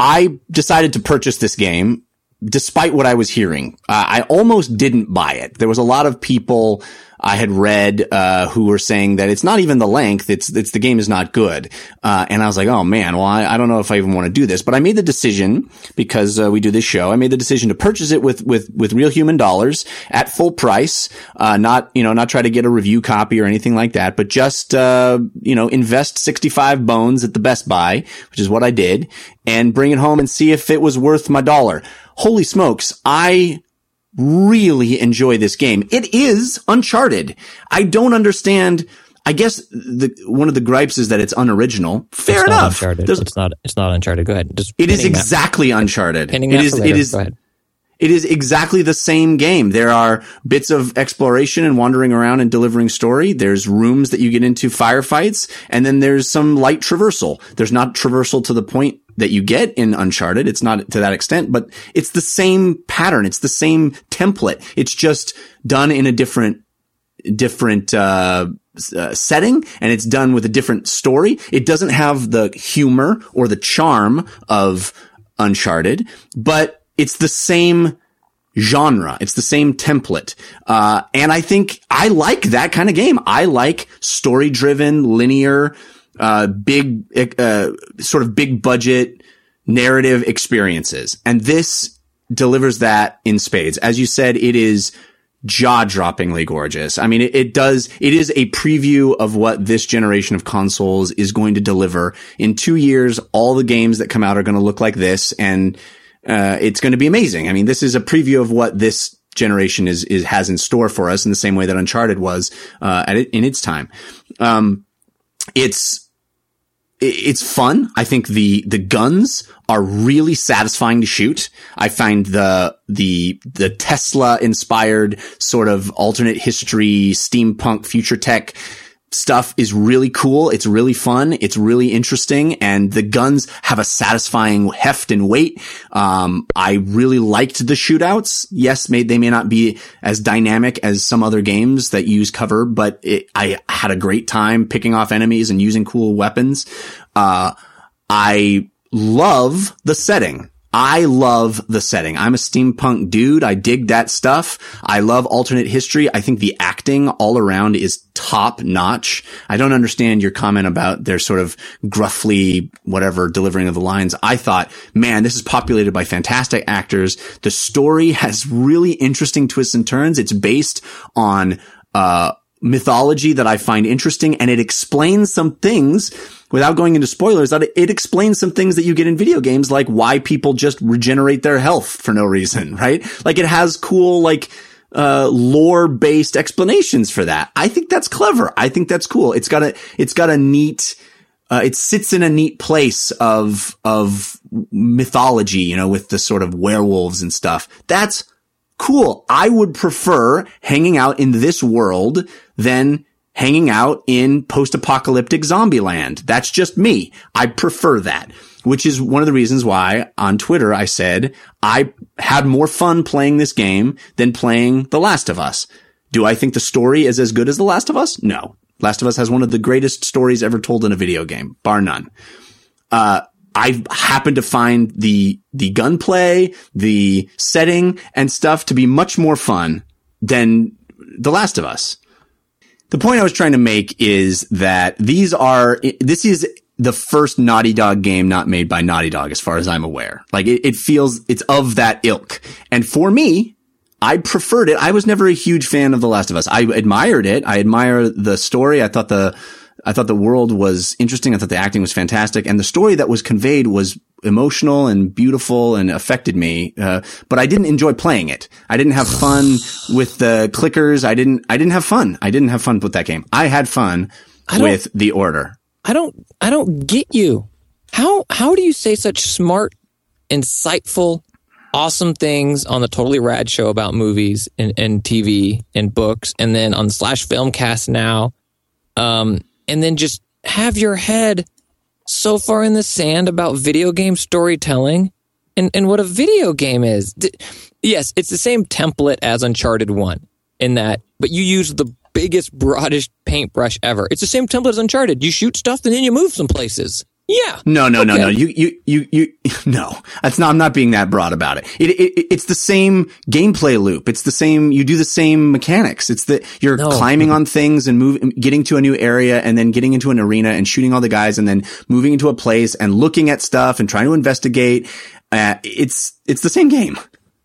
I decided to purchase this game despite what I was hearing, uh, I almost didn't buy it. There was a lot of people I had read uh, who were saying that it's not even the length; it's it's the game is not good. Uh, and I was like, oh man, well I, I, don't know if I even want to do this. But I made the decision because uh, we do this show. I made the decision to purchase it with with with real human dollars at full price. Uh, not you know not try to get a review copy or anything like that, but just uh, you know invest sixty five bones at the Best Buy, which is what I did, and bring it home and see if it was worth my dollar holy smokes, I really enjoy this game. It is Uncharted. I don't understand. I guess the one of the gripes is that it's unoriginal. Fair it's enough. Uncharted. There's- It's not. It's not Uncharted. Go ahead. Just it is pinning that- exactly Uncharted. It is. It is. It is exactly the same game. There are bits of exploration and wandering around and delivering story. There's rooms that you get into firefights, and then there's some light traversal. There's not traversal to the point that you get in Uncharted. It's not to that extent, but it's the same pattern. It's the same template. It's just done in a different different uh, uh, setting and it's done with a different story. It doesn't have the humor or the charm of Uncharted, but it's the same genre. It's the same template. Uh, and I think I like that kind of game. I like story driven, linear, uh, big, uh, sort of big budget narrative experiences. And this delivers that in spades. As you said, it is jaw droppingly gorgeous. I mean, it, it does, it is a preview of what this generation of consoles is going to deliver. In two years, all the games that come out are going to look like this and, uh, it's going to be amazing. I mean, this is a preview of what this generation is, is, has in store for us in the same way that Uncharted was, uh, at in its time. Um, it's, it's fun. I think the the guns are really satisfying to shoot. I find the the the Tesla inspired sort of alternate history steampunk future tech stuff is really cool. It's really fun. It's really interesting. And the guns have a satisfying heft and weight. Um, I really liked the shootouts. Yes, may, they may not be as dynamic as some other games that use cover, but it, I had a great time picking off enemies and using cool weapons. Uh, I love the setting. I love the setting. I'm a steampunk dude. I dig that stuff. I love alternate history. I think the acting all around is top notch. I don't understand your comment about their sort of gruffly whatever delivering of the lines. I thought, man, this is populated by fantastic actors. The story has really interesting twists and turns. It's based on, uh, mythology that I find interesting and it explains some things without going into spoilers that it explains some things that you get in video games like why people just regenerate their health for no reason, right? Like it has cool like uh lore based explanations for that. I think that's clever. I think that's cool. It's got a it's got a neat uh, it sits in a neat place of of mythology, you know, with the sort of werewolves and stuff. That's cool. I would prefer hanging out in this world than hanging out in post-apocalyptic zombie land. That's just me. I prefer that, which is one of the reasons why on Twitter I said I had more fun playing this game than playing The Last of Us. Do I think the story is as good as The Last of Us? No. Last of Us has one of the greatest stories ever told in a video game, bar none. Uh, I happen to find the the gunplay, the setting, and stuff to be much more fun than The Last of Us. The point I was trying to make is that these are this is the first Naughty Dog game not made by Naughty Dog, as far as I'm aware. Like it, it feels it's of that ilk, and for me, I preferred it. I was never a huge fan of The Last of Us. I admired it. I admire the story. I thought the I thought the world was interesting. I thought the acting was fantastic, and the story that was conveyed was emotional and beautiful and affected me. Uh, but I didn't enjoy playing it. I didn't have fun with the clickers. I didn't. I didn't have fun. I didn't have fun with that game. I had fun don't- with the order. I don't I don't get you. How how do you say such smart, insightful, awesome things on the Totally Rad show about movies and, and TV and books, and then on Slash Filmcast now, um, and then just have your head so far in the sand about video game storytelling and, and what a video game is. D- yes, it's the same template as Uncharted 1 in that, but you use the biggest, broadest paintbrush ever. It's the same template as Uncharted. You shoot stuff and then you move some places. Yeah. No, no, no, Okay. no. You, you, you, you, no. That's not, I'm not being that broad about it. It, it. It's the same gameplay loop. It's the same, you do the same mechanics. It's that you're No. climbing on things and moving, getting to a new area and then getting into an arena and shooting all the guys and then moving into a place and looking at stuff and trying to investigate. Uh, it's, it's the same game.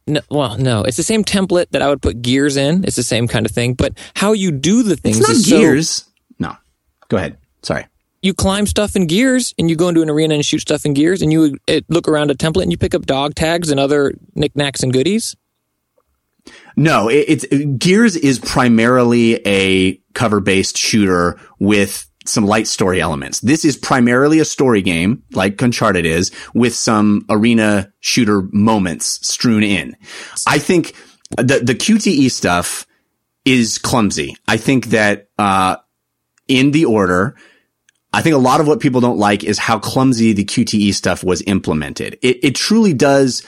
No, well, no, it's the same template that I would put gears in. It's the same kind of thing, but how you do the things It's not is so- gears. No. Go ahead. Sorry. You climb stuff in gears and you go into an arena and shoot stuff in gears and you look around a template and you pick up dog tags and other knickknacks and goodies. No, it, it's Gears is primarily a cover-based shooter with some light story elements. This is primarily a story game, like Uncharted is, with some arena shooter moments strewn in. I think the the QTE stuff is clumsy. I think that uh, in the order, I think a lot of what people don't like is how clumsy the QTE stuff was implemented. It, it truly does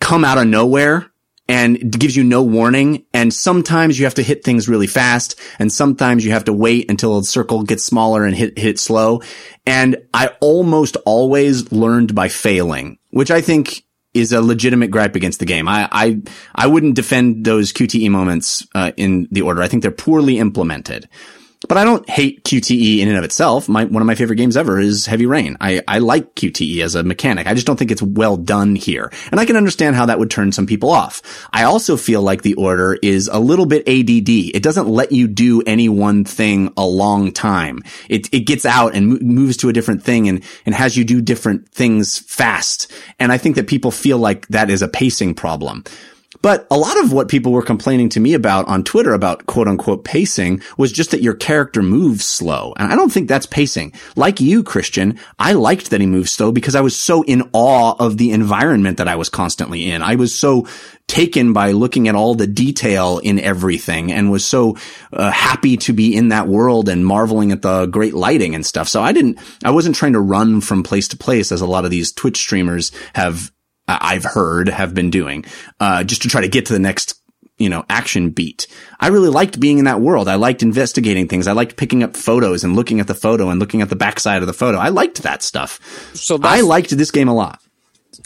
come out of nowhere and gives you no warning. And sometimes you have to hit things really fast and sometimes you have to wait until the circle gets smaller and hit, hit slow. And I almost always learned by failing, which I think is a legitimate gripe against the game. I, I, I wouldn't defend those QTE moments, uh, in the order. I think they're poorly implemented. But I don't hate QTE in and of itself. My, one of my favorite games ever is Heavy Rain. I, I like QTE as a mechanic. I just don't think it's well done here. And I can understand how that would turn some people off. I also feel like the order is a little bit ADD. It doesn't let you do any one thing a long time. It, it gets out and mo- moves to a different thing and, and has you do different things fast. And I think that people feel like that is a pacing problem. But a lot of what people were complaining to me about on Twitter about quote unquote pacing was just that your character moves slow. And I don't think that's pacing. Like you, Christian, I liked that he moved slow because I was so in awe of the environment that I was constantly in. I was so taken by looking at all the detail in everything and was so uh, happy to be in that world and marveling at the great lighting and stuff. So I didn't, I wasn't trying to run from place to place as a lot of these Twitch streamers have I've heard have been doing, uh, just to try to get to the next, you know, action beat. I really liked being in that world. I liked investigating things. I liked picking up photos and looking at the photo and looking at the backside of the photo. I liked that stuff. So I liked this game a lot.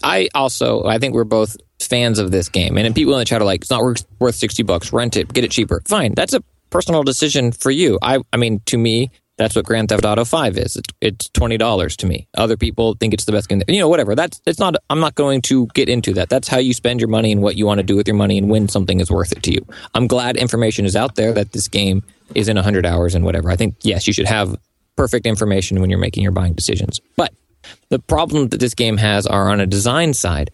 I also I think we're both fans of this game, and people in the chat are like, "It's not worth worth sixty bucks. Rent it, get it cheaper." Fine, that's a personal decision for you. I I mean, to me, that's what Grand Theft Auto Five is. It's, it's twenty dollars to me. Other people think it's the best game. You know, whatever. That's it's not. I'm not going to get into that. That's how you spend your money and what you want to do with your money and when something is worth it to you. I'm glad information is out there that this game is in hundred hours and whatever. I think yes, you should have perfect information when you're making your buying decisions, but the problem that this game has are on a design side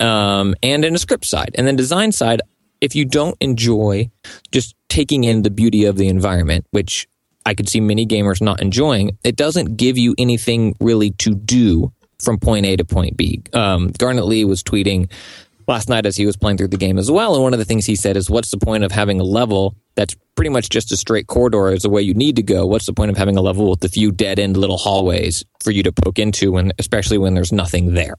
um, and in a script side. And then design side, if you don't enjoy just taking in the beauty of the environment, which I could see many gamers not enjoying, it doesn't give you anything really to do from point A to point B. Um, Garnet Lee was tweeting last night as he was playing through the game as well. And one of the things he said is, What's the point of having a level that's pretty much just a straight corridor is the way you need to go? What's the point of having a level with a few dead end little hallways for you to poke into, and especially when there's nothing there?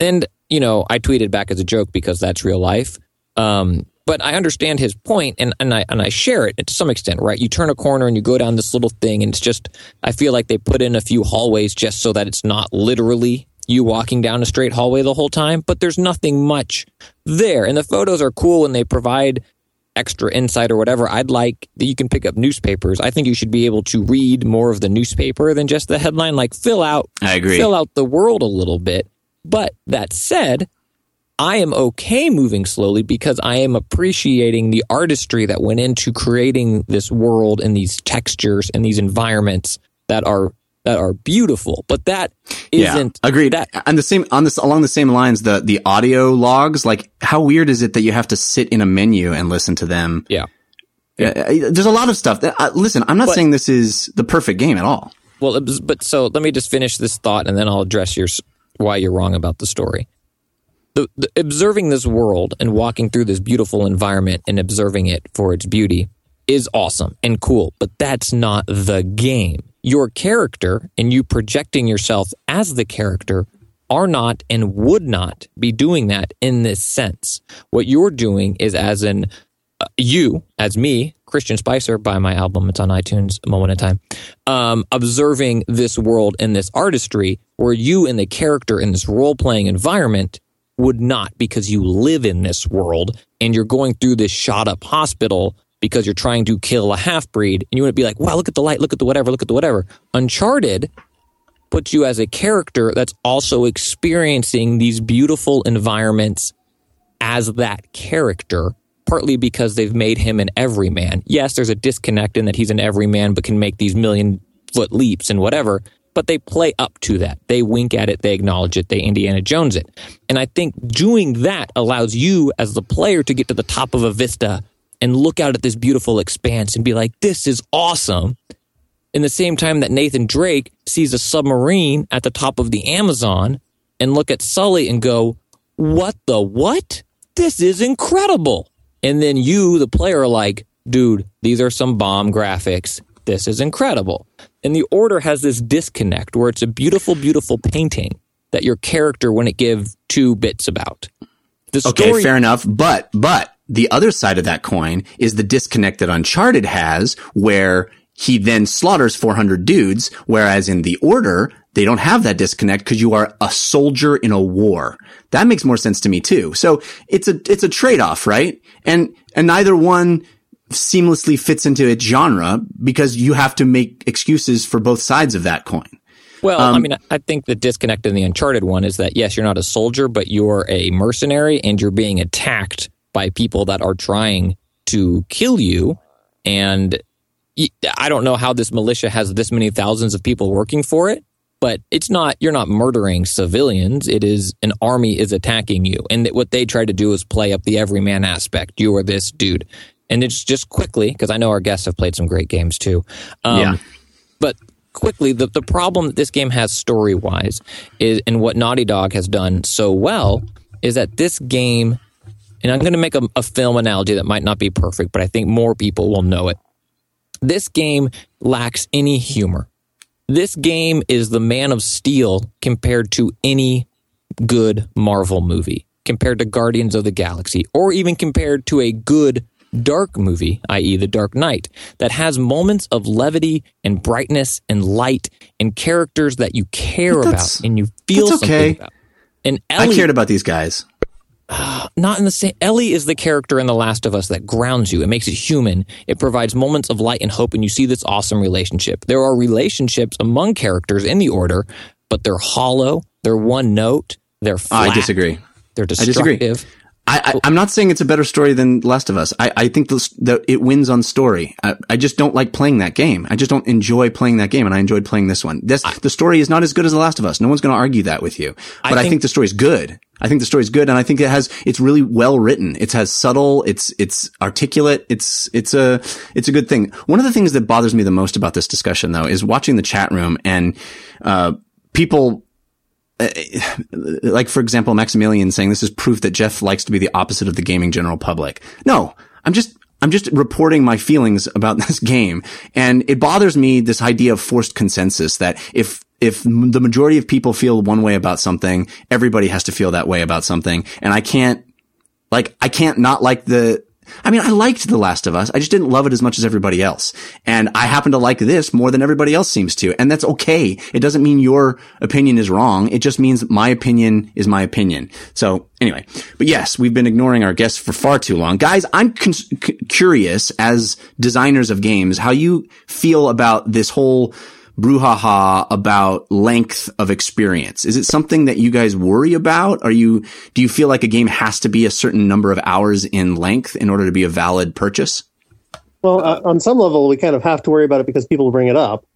And, you know, I tweeted back as a joke because that's real life. Um, but I understand his point and, and I and I share it to some extent, right? You turn a corner and you go down this little thing and it's just I feel like they put in a few hallways just so that it's not literally you walking down a straight hallway the whole time, but there's nothing much there. And the photos are cool and they provide extra insight or whatever. I'd like that you can pick up newspapers. I think you should be able to read more of the newspaper than just the headline. Like fill out I agree. fill out the world a little bit. But that said, I am okay moving slowly because I am appreciating the artistry that went into creating this world and these textures and these environments that are that are beautiful. But that isn't yeah, agreed. That and the same on this along the same lines, the the audio logs. Like, how weird is it that you have to sit in a menu and listen to them? yeah. Yeah, uh, there's a lot of stuff. That, uh, listen, I'm not But- saying this is the perfect game at all. Well, was- but so let me just finish this thought, and then I'll address your why you're wrong about the story. The, the, observing this world and walking through this beautiful environment and observing it for its beauty is awesome and cool, but that's not the game. Your character and you projecting yourself as the character are not and would not be doing that in this sense. What you're doing is as an uh, you, as me, Christian Spicer, buy my album. It's on iTunes, a moment in time. Um, observing this world and this artistry, where you and the character in this role playing environment would not, because you live in this world and you're going through this shot up hospital because you're trying to kill a half breed, and you wouldn't be like, "Wow, look at the light, look at the whatever, look at the whatever." Uncharted puts you as a character that's also experiencing these beautiful environments as that character, partly because they've made him an everyman. Yes, there's a disconnect in that he's an everyman, but can make these million foot leaps and whatever. But they play up to that. They wink at it, they acknowledge it, they Indiana Jones it. And I think doing that allows you as the player to get to the top of a vista and look out at this beautiful expanse and be like, this is awesome. In the same time that Nathan Drake sees a submarine at the top of the Amazon and look at Sully and go, what the what? This is incredible. And then you, the player, are like, dude, these are some bomb graphics. This is incredible. And the order has this disconnect where it's a beautiful, beautiful painting that your character wouldn't give two bits about. The Okay, story, fair enough. But but the other side of that coin is the disconnect that Uncharted has, where he then slaughters 400 dudes, whereas in the Order they don't have that disconnect because you are a soldier in a war. That makes more sense to me too. So it's a it's a trade off, right? And and neither one seamlessly fits into its genre because you have to make excuses for both sides of that coin. Well, Um, I mean, I think the disconnect in the Uncharted one is that yes, you're not a soldier, but you're a mercenary and you're being attacked by people that are trying to kill you. And I don't know how this militia has this many thousands of people working for it, but it's not, you're not murdering civilians. It is an army is attacking you. And what they try to do is play up the everyman aspect. You are this dude. And it's just quickly, because I know our guests have played some great games too. Um, Yeah. but quickly the, the problem that this game has story wise is and what naughty dog has done so well is that this game and i'm going to make a, a film analogy that might not be perfect but i think more people will know it this game lacks any humor this game is the man of steel compared to any good marvel movie compared to guardians of the galaxy or even compared to a good dark movie, i.e., The Dark Knight, that has moments of levity and brightness and light and characters that you care about and you feel something okay. about. And I Ellie, cared about these guys. not in the same. Ellie is the character in The Last of Us that grounds you. It makes it human. It provides moments of light and hope, and you see this awesome relationship. There are relationships among characters in the order, but they're hollow. They're one note. They're flat. I disagree. They're I disagree. I, I, I'm not saying it's a better story than Last of Us. I, I think the, the, it wins on story. I, I just don't like playing that game. I just don't enjoy playing that game, and I enjoyed playing this one. This the story is not as good as The Last of Us. No one's going to argue that with you. But I think, think- the story is good. I think the story is good, and I think it has it's really well written. It has subtle. It's it's articulate. It's it's a it's a good thing. One of the things that bothers me the most about this discussion, though, is watching the chat room and uh, people Uh, like for example maximilian saying this is proof that jeff likes to be the opposite of the gaming general public. No i'm just i'm just reporting my feelings about this game. And it bothers me this idea of forced consensus that if if the majority of people feel one way about something everybody has to feel that way about something. And i can't like I can't not like the I mean, I liked The Last of Us. I just didn't love it as much as everybody else. And I happen to like this more than everybody else seems to. And that's okay. It doesn't mean your opinion is wrong. It just means my opinion is my opinion. So anyway, but yes, we've been ignoring our guests for far too long. Guys, I'm con- c- curious as designers of games, how you feel about this whole brouhaha about length of experience. Is it something that you guys worry about? Are you, do you feel like a game has to be a certain number of hours in length in order to be a valid purchase? Well, uh, on some level, we kind of have to worry about it because people bring it up.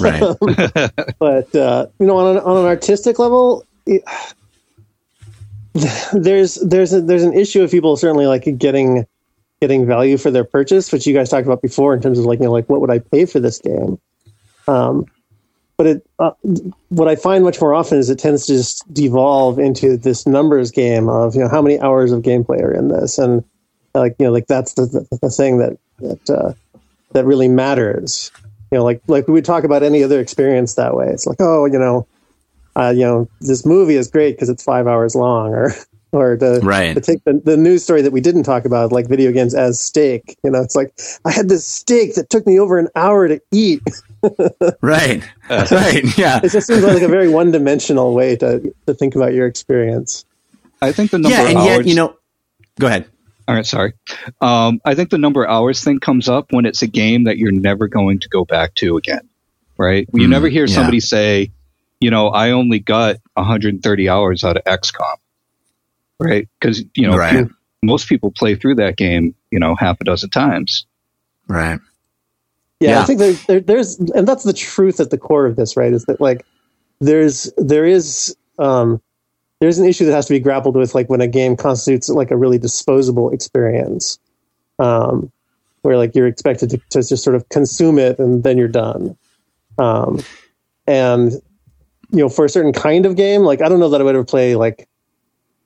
Right. but uh, you know, on an, on an artistic level, it, there's there's a, there's an issue of people certainly like getting getting value for their purchase, which you guys talked about before in terms of like you know like what would I pay for this game. Um, but it uh, what I find much more often is it tends to just devolve into this numbers game of you know how many hours of gameplay are in this? And like you know like that's the, the, the thing that that uh, that really matters. You know like like we would talk about any other experience that way. It's like oh you know uh, you know this movie is great because it's five hours long or or to, Right. to take the, the news story that we didn't talk about like video games as steak you know it's like i had this steak that took me over an hour to eat right. right. Yeah. it just seems like a very one-dimensional way to, to think about your experience I think the number Yeah. of And hours. yet, you know, go ahead. All right, sorry. Um, I think the number of hours thing comes up when it's a game that you're never going to go back to again, right? You Mm, never hear yeah. somebody say, you know, I only got 130 hours out of XCOM, right? Because you know, Right. most people play through that game, you know, half a dozen times. Right. Yeah, Yeah. I think there, there, there's, and that's the truth at the core of this, right? Is that like there's there is um, there's an issue that has to be grappled with, like when a game constitutes like a really disposable experience, um, where like you're expected to, to just sort of consume it and then you're done. Um, and you know, for a certain kind of game, like I don't know that I would ever play like,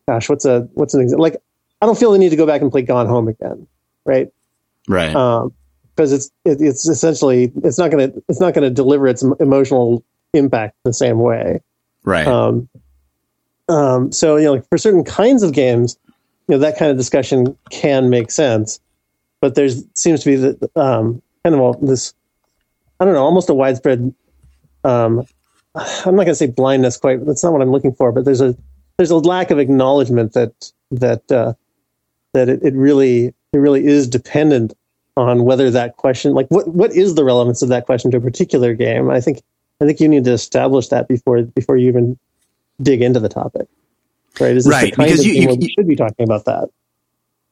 gosh, what's a what's an example? Like I don't feel the need to go back and play Gone Home again, right? Right. um, because it's it, it's essentially it's not going to it's not going to deliver its emotional impact the same way. right. Um, um, so you know, like for certain kinds of games, you know, that kind of discussion can make sense, but there's seems to be the um, kind of a, this I don't know, almost a widespread. Um, I'm not going to say blindness quite. That's not what I'm looking for, but there's a there's a lack of acknowledgement that that uh, that it, it really it really is dependent on whether that question like what what is the relevance of that question to a particular game. I think I think you need to establish that before before you even dig into the topic. Right? Is this Right, the kind because of you- you- we should be talking about that?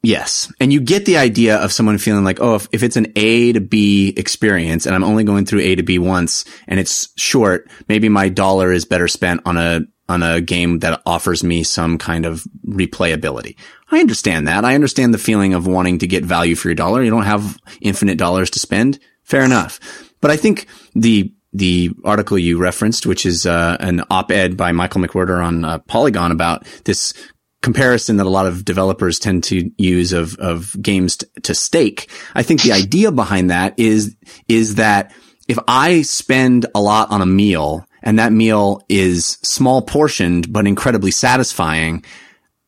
Yes. And you get the idea of someone feeling like, oh, if, if it's an A to B experience and I'm only going through A to B once and it's short, maybe my dollar is better spent on a, on a game that offers me some kind of replayability. I understand that. I understand the feeling of wanting to get value for your dollar. You don't have infinite dollars to spend. Fair enough. But I think the, the article you referenced, which is uh, an op-ed by Michael McWhertor on uh, Polygon about this comparison that a lot of developers tend to use of, of games t- to steak. I think the idea behind that is, is that if I spend a lot on a meal and that meal is small portioned, but incredibly satisfying,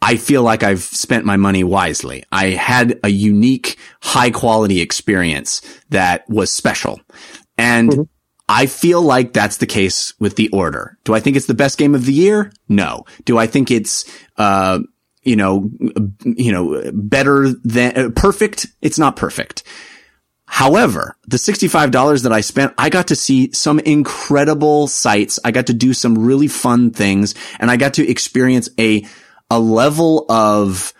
I feel like I've spent my money wisely. I had a unique, high quality experience that was special. And I feel like that's the case with the order. Do I think it's the best game of the year? No. Do I think it's, uh, you know, you know, better than uh, perfect? It's not perfect. However, the $65 that I spent, I got to see some incredible sights. I got to do some really fun things and I got to experience a, a level of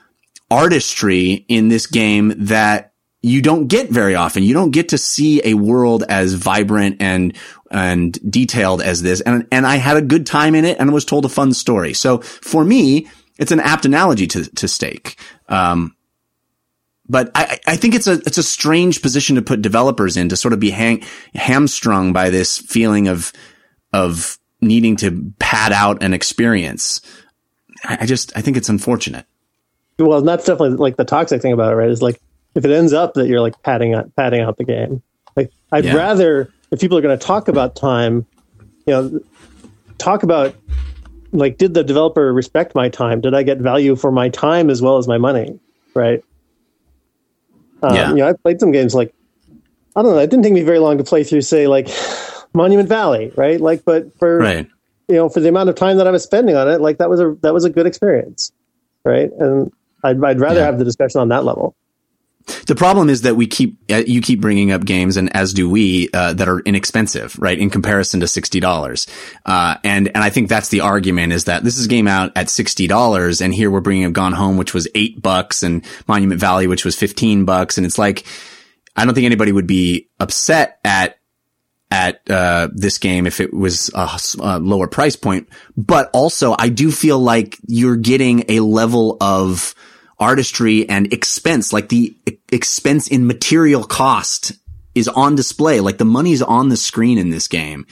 artistry in this game that you don't get very often. You don't get to see a world as vibrant and and detailed as this. And and I had a good time in it and was told a fun story. So for me, it's an apt analogy to to Steak. Um, but I, I think it's a it's a strange position to put developers in to sort of be hang, hamstrung by this feeling of of needing to pad out an experience. I, I just I think it's unfortunate. Well, that's definitely like the toxic thing about it, right? Is like if it ends up that you're like padding out padding out the game. Like I'd Yeah. rather if people are going to talk about time, you know, talk about like did the developer respect my time? Did I get value for my time as well as my money? Right. Um, Yeah. You know, I played some games like I don't know. It didn't take me very long to play through, say, like Monument Valley, right? Like, but for Right. you know, for the amount of time that I was spending on it, like that was a that was a good experience, right? And I'd, I'd rather Yeah. have the discussion on that level. The problem is that we keep uh, you keep bringing up games, and as do we, uh, that are inexpensive, right, in comparison to sixty dollars. Uh, and and I think that's the argument is that this is game out at sixty dollars, and here we're bringing up Gone Home, which was eight bucks, and Monument Valley, which was fifteen bucks, and it's like I don't think anybody would be upset at at uh, this game if it was a lower price point. But also, I do feel like you're getting a level of artistry and expense, like the expense in material cost is on display. Like the money's on the screen in this game.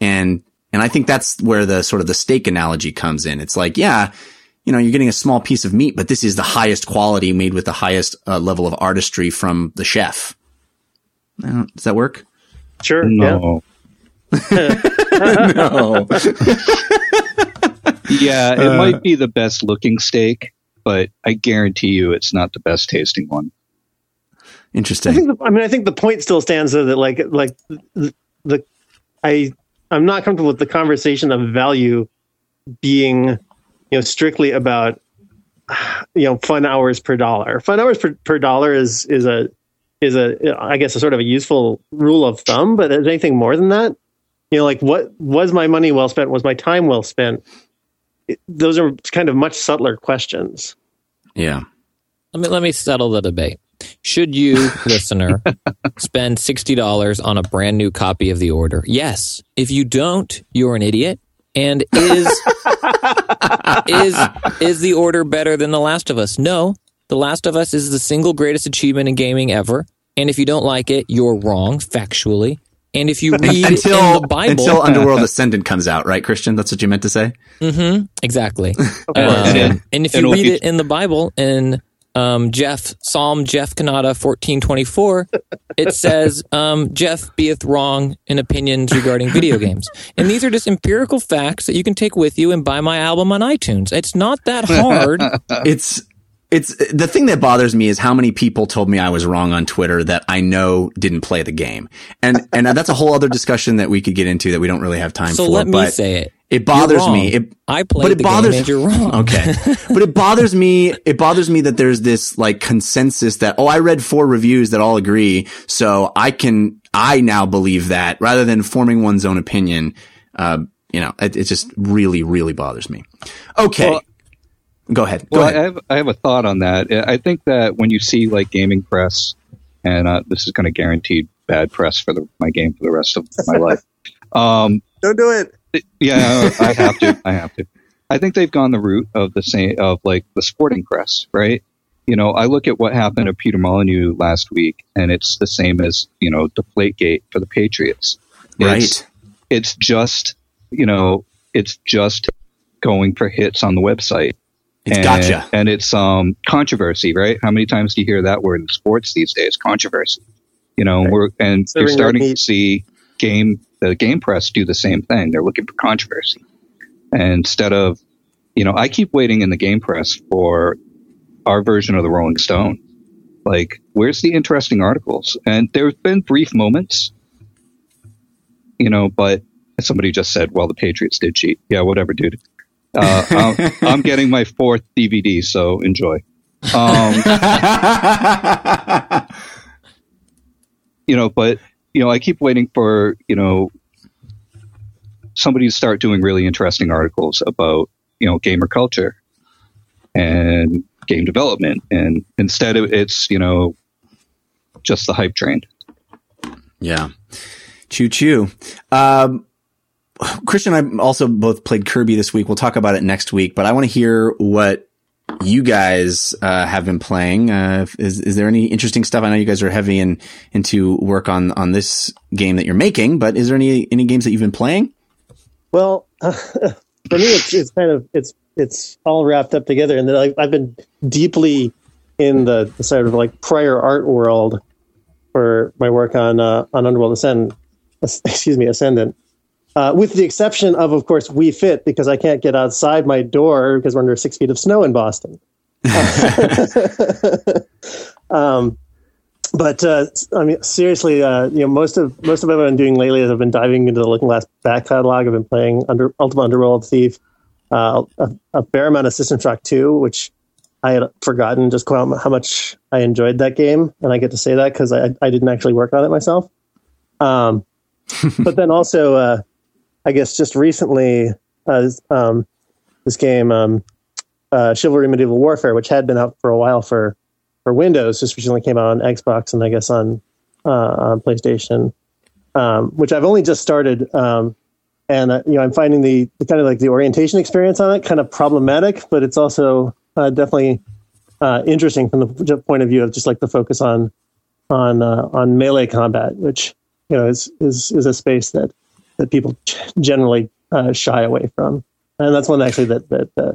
And, and I think that's where the sort of the steak analogy comes in. It's like, yeah, you know, you're getting a small piece of meat, but this is the highest quality made with the highest uh, level of artistry from the chef. I Does that work? Sure. No. No. Yeah, it Uh, might be the best looking steak, but I guarantee you it's not the best tasting one. I Interesting. think. The, I mean, I think the point still stands though that like like the, the I I'm not comfortable with the conversation of value being you know strictly about you know fun hours per dollar. Fun hours per, per dollar is is a is a I guess a sort of a useful rule of thumb, but is anything more than that? You know, like what was my money well spent? Was my time well spent? It- those are kind of much subtler questions. Yeah. Let me let me settle the debate. Should you, listener, spend $60 on a brand new copy of the order? Yes. If you don't, you're an idiot. And is is is the order better than The Last of Us? No. The Last of Us is the single greatest achievement in gaming ever. And if you don't like it, you're wrong factually. And if you read until in the Bible, until Underworld Ascendant comes out, right, Christian? That's what you meant to say. Exactly. Um, And- and if and you it'll read it in the Bible in um, Jeff Psalm Jeff Cannata fourteen twenty four, it says um, Jeff beeth wrong in opinions regarding video games, and these are just empirical facts that you can take with you and buy my album on iTunes. It's not that hard. It's it's the thing that bothers me is how many people told me I was wrong on Twitter that I know didn't play the game, and and that's a whole other discussion that we could get into that we don't really have time so for. let me say it. it bothers me. It, I played but it the bothers game and you're wrong. Okay, but it bothers me. It bothers me that there's this like consensus that oh, I read four reviews that all agree, so I can I now believe that rather than forming one's own opinion. Uh, you know, it, it just really really bothers me. Okay, Well- go ahead. Go Well, ahead. I have I have a thought on that. I think that when you see like gaming press, and uh, this is going to guarantee bad press for the, my game for the rest of my life. Um, Don't do it. yeah, I have to. I have to. I think they've gone the route of the same of like the sporting press, right? You know, I look at what happened to Peter Molyneux last week, and it's the same as you know the Deflategate for the Patriots. It's, right. It's just you know, it's just going for hits on the website. It's and, gotcha. And it's um controversy, right? How many times do you hear that word in sports these days? Controversy. You know, Right. we're and you're starting to see game the game press do the same thing. They're looking for controversy. And instead of you know, I keep waiting in the game press for our version of the Rolling Stone. Like, where's the interesting articles? And there have been brief moments, you know, but somebody just said, well, the Patriots did cheat. Yeah, whatever, dude. Uh, I'm, I'm getting my fourth DVD, so enjoy. Um, you know, but you know, I keep waiting for you know somebody to start doing really interesting articles about you know gamer culture and game development, and instead it's you know just the hype train. Yeah. Choo choo. Um, Christian and I also both played Kirby this week. We'll talk about it next week, but I want to hear what you guys uh, have been playing. Uh, is is there any interesting stuff? I know you guys are heavy in into work on on this game that you're making, but is there any any games that you've been playing? Well, for me, it's it's kind of it's it's all wrapped up together, and I, I've been deeply in the, the sort of like prior art world for my work on uh, on Underworld Ascendant. Excuse me, Ascendant. Uh, with the exception of, of course, Wii Fit because I can't get outside my door because we're under six feet of snow in Boston. um, but uh, I mean, seriously, uh, you know, most of most of what I've been doing lately is I've been diving into the Looking Glass back catalog. I've been playing under Ultima Underworld Thief, uh, a, a fair amount of System Shock Two, which I had forgotten just how how much I enjoyed that game, and I get to say that because I I didn't actually work on it myself. Um, but then also, uh, I guess just recently, uh, um, this game, um, uh, Chivalry Medieval Warfare, which had been out for a while for for Windows, just recently came out on Xbox and I guess on uh, on PlayStation, um, which I've only just started. Um, and uh, you know, I'm finding the, the kind of like the orientation experience on it kind of problematic, but it's also uh, definitely uh, interesting from the point of view of just like the focus on on on melee combat, which you know is is is a space that that people generally uh, shy away from, and that's one actually that that uh,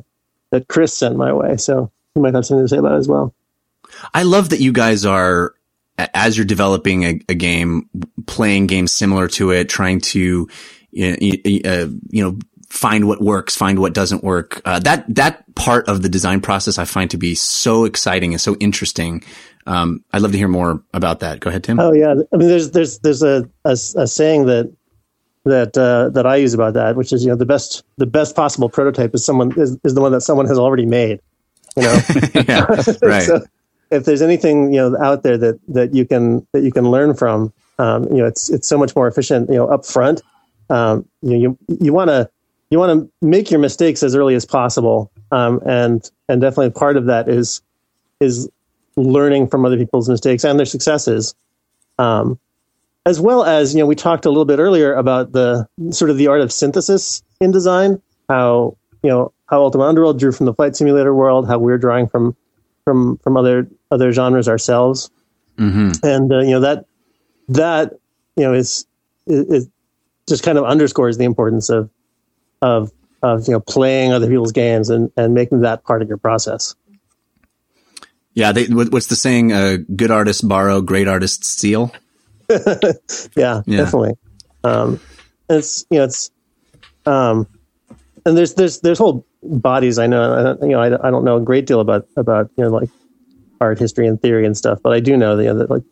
that Chris sent my way. So you might have something to say about it as well. I love that you guys are, as you're developing a, a game, playing games similar to it, trying to, you know, uh, you know find what works, find what doesn't work. Uh, that that part of the design process I find to be so exciting and so interesting. Um, I'd love to hear more about that. Go ahead, Tim. Oh yeah, I mean, there's there's there's a a, a saying that that uh, that I use about that, which is you know the best the best possible prototype is someone is, is the one that someone has already made. You know, yeah, right. so if there's anything you know out there that that you can that you can learn from, um, you know, it's it's so much more efficient. You know, up front, um, you know, you you want to you want to make your mistakes as early as possible, um, and and definitely part of that is is learning from other people's mistakes and their successes. Um, as well as, you know, we talked a little bit earlier about the sort of the art of synthesis in design, how, you know, how Ultima Underworld drew from the flight simulator world, how we're drawing from, from, from other, other genres ourselves. Mm-hmm. And, uh, you know, that, that, you know, is, is, is just kind of underscores the importance of, of, of, you know, playing other people's games and, and making that part of your process. Yeah, they, what's the saying? Uh, good artists borrow, great artists steal. yeah, Yeah. definitely. Um, and it's you know it's um, and there's there's there's whole bodies. I know I don't, you know I, I don't know a great deal about about you know like art history and theory and stuff, but I do know that, you know, that like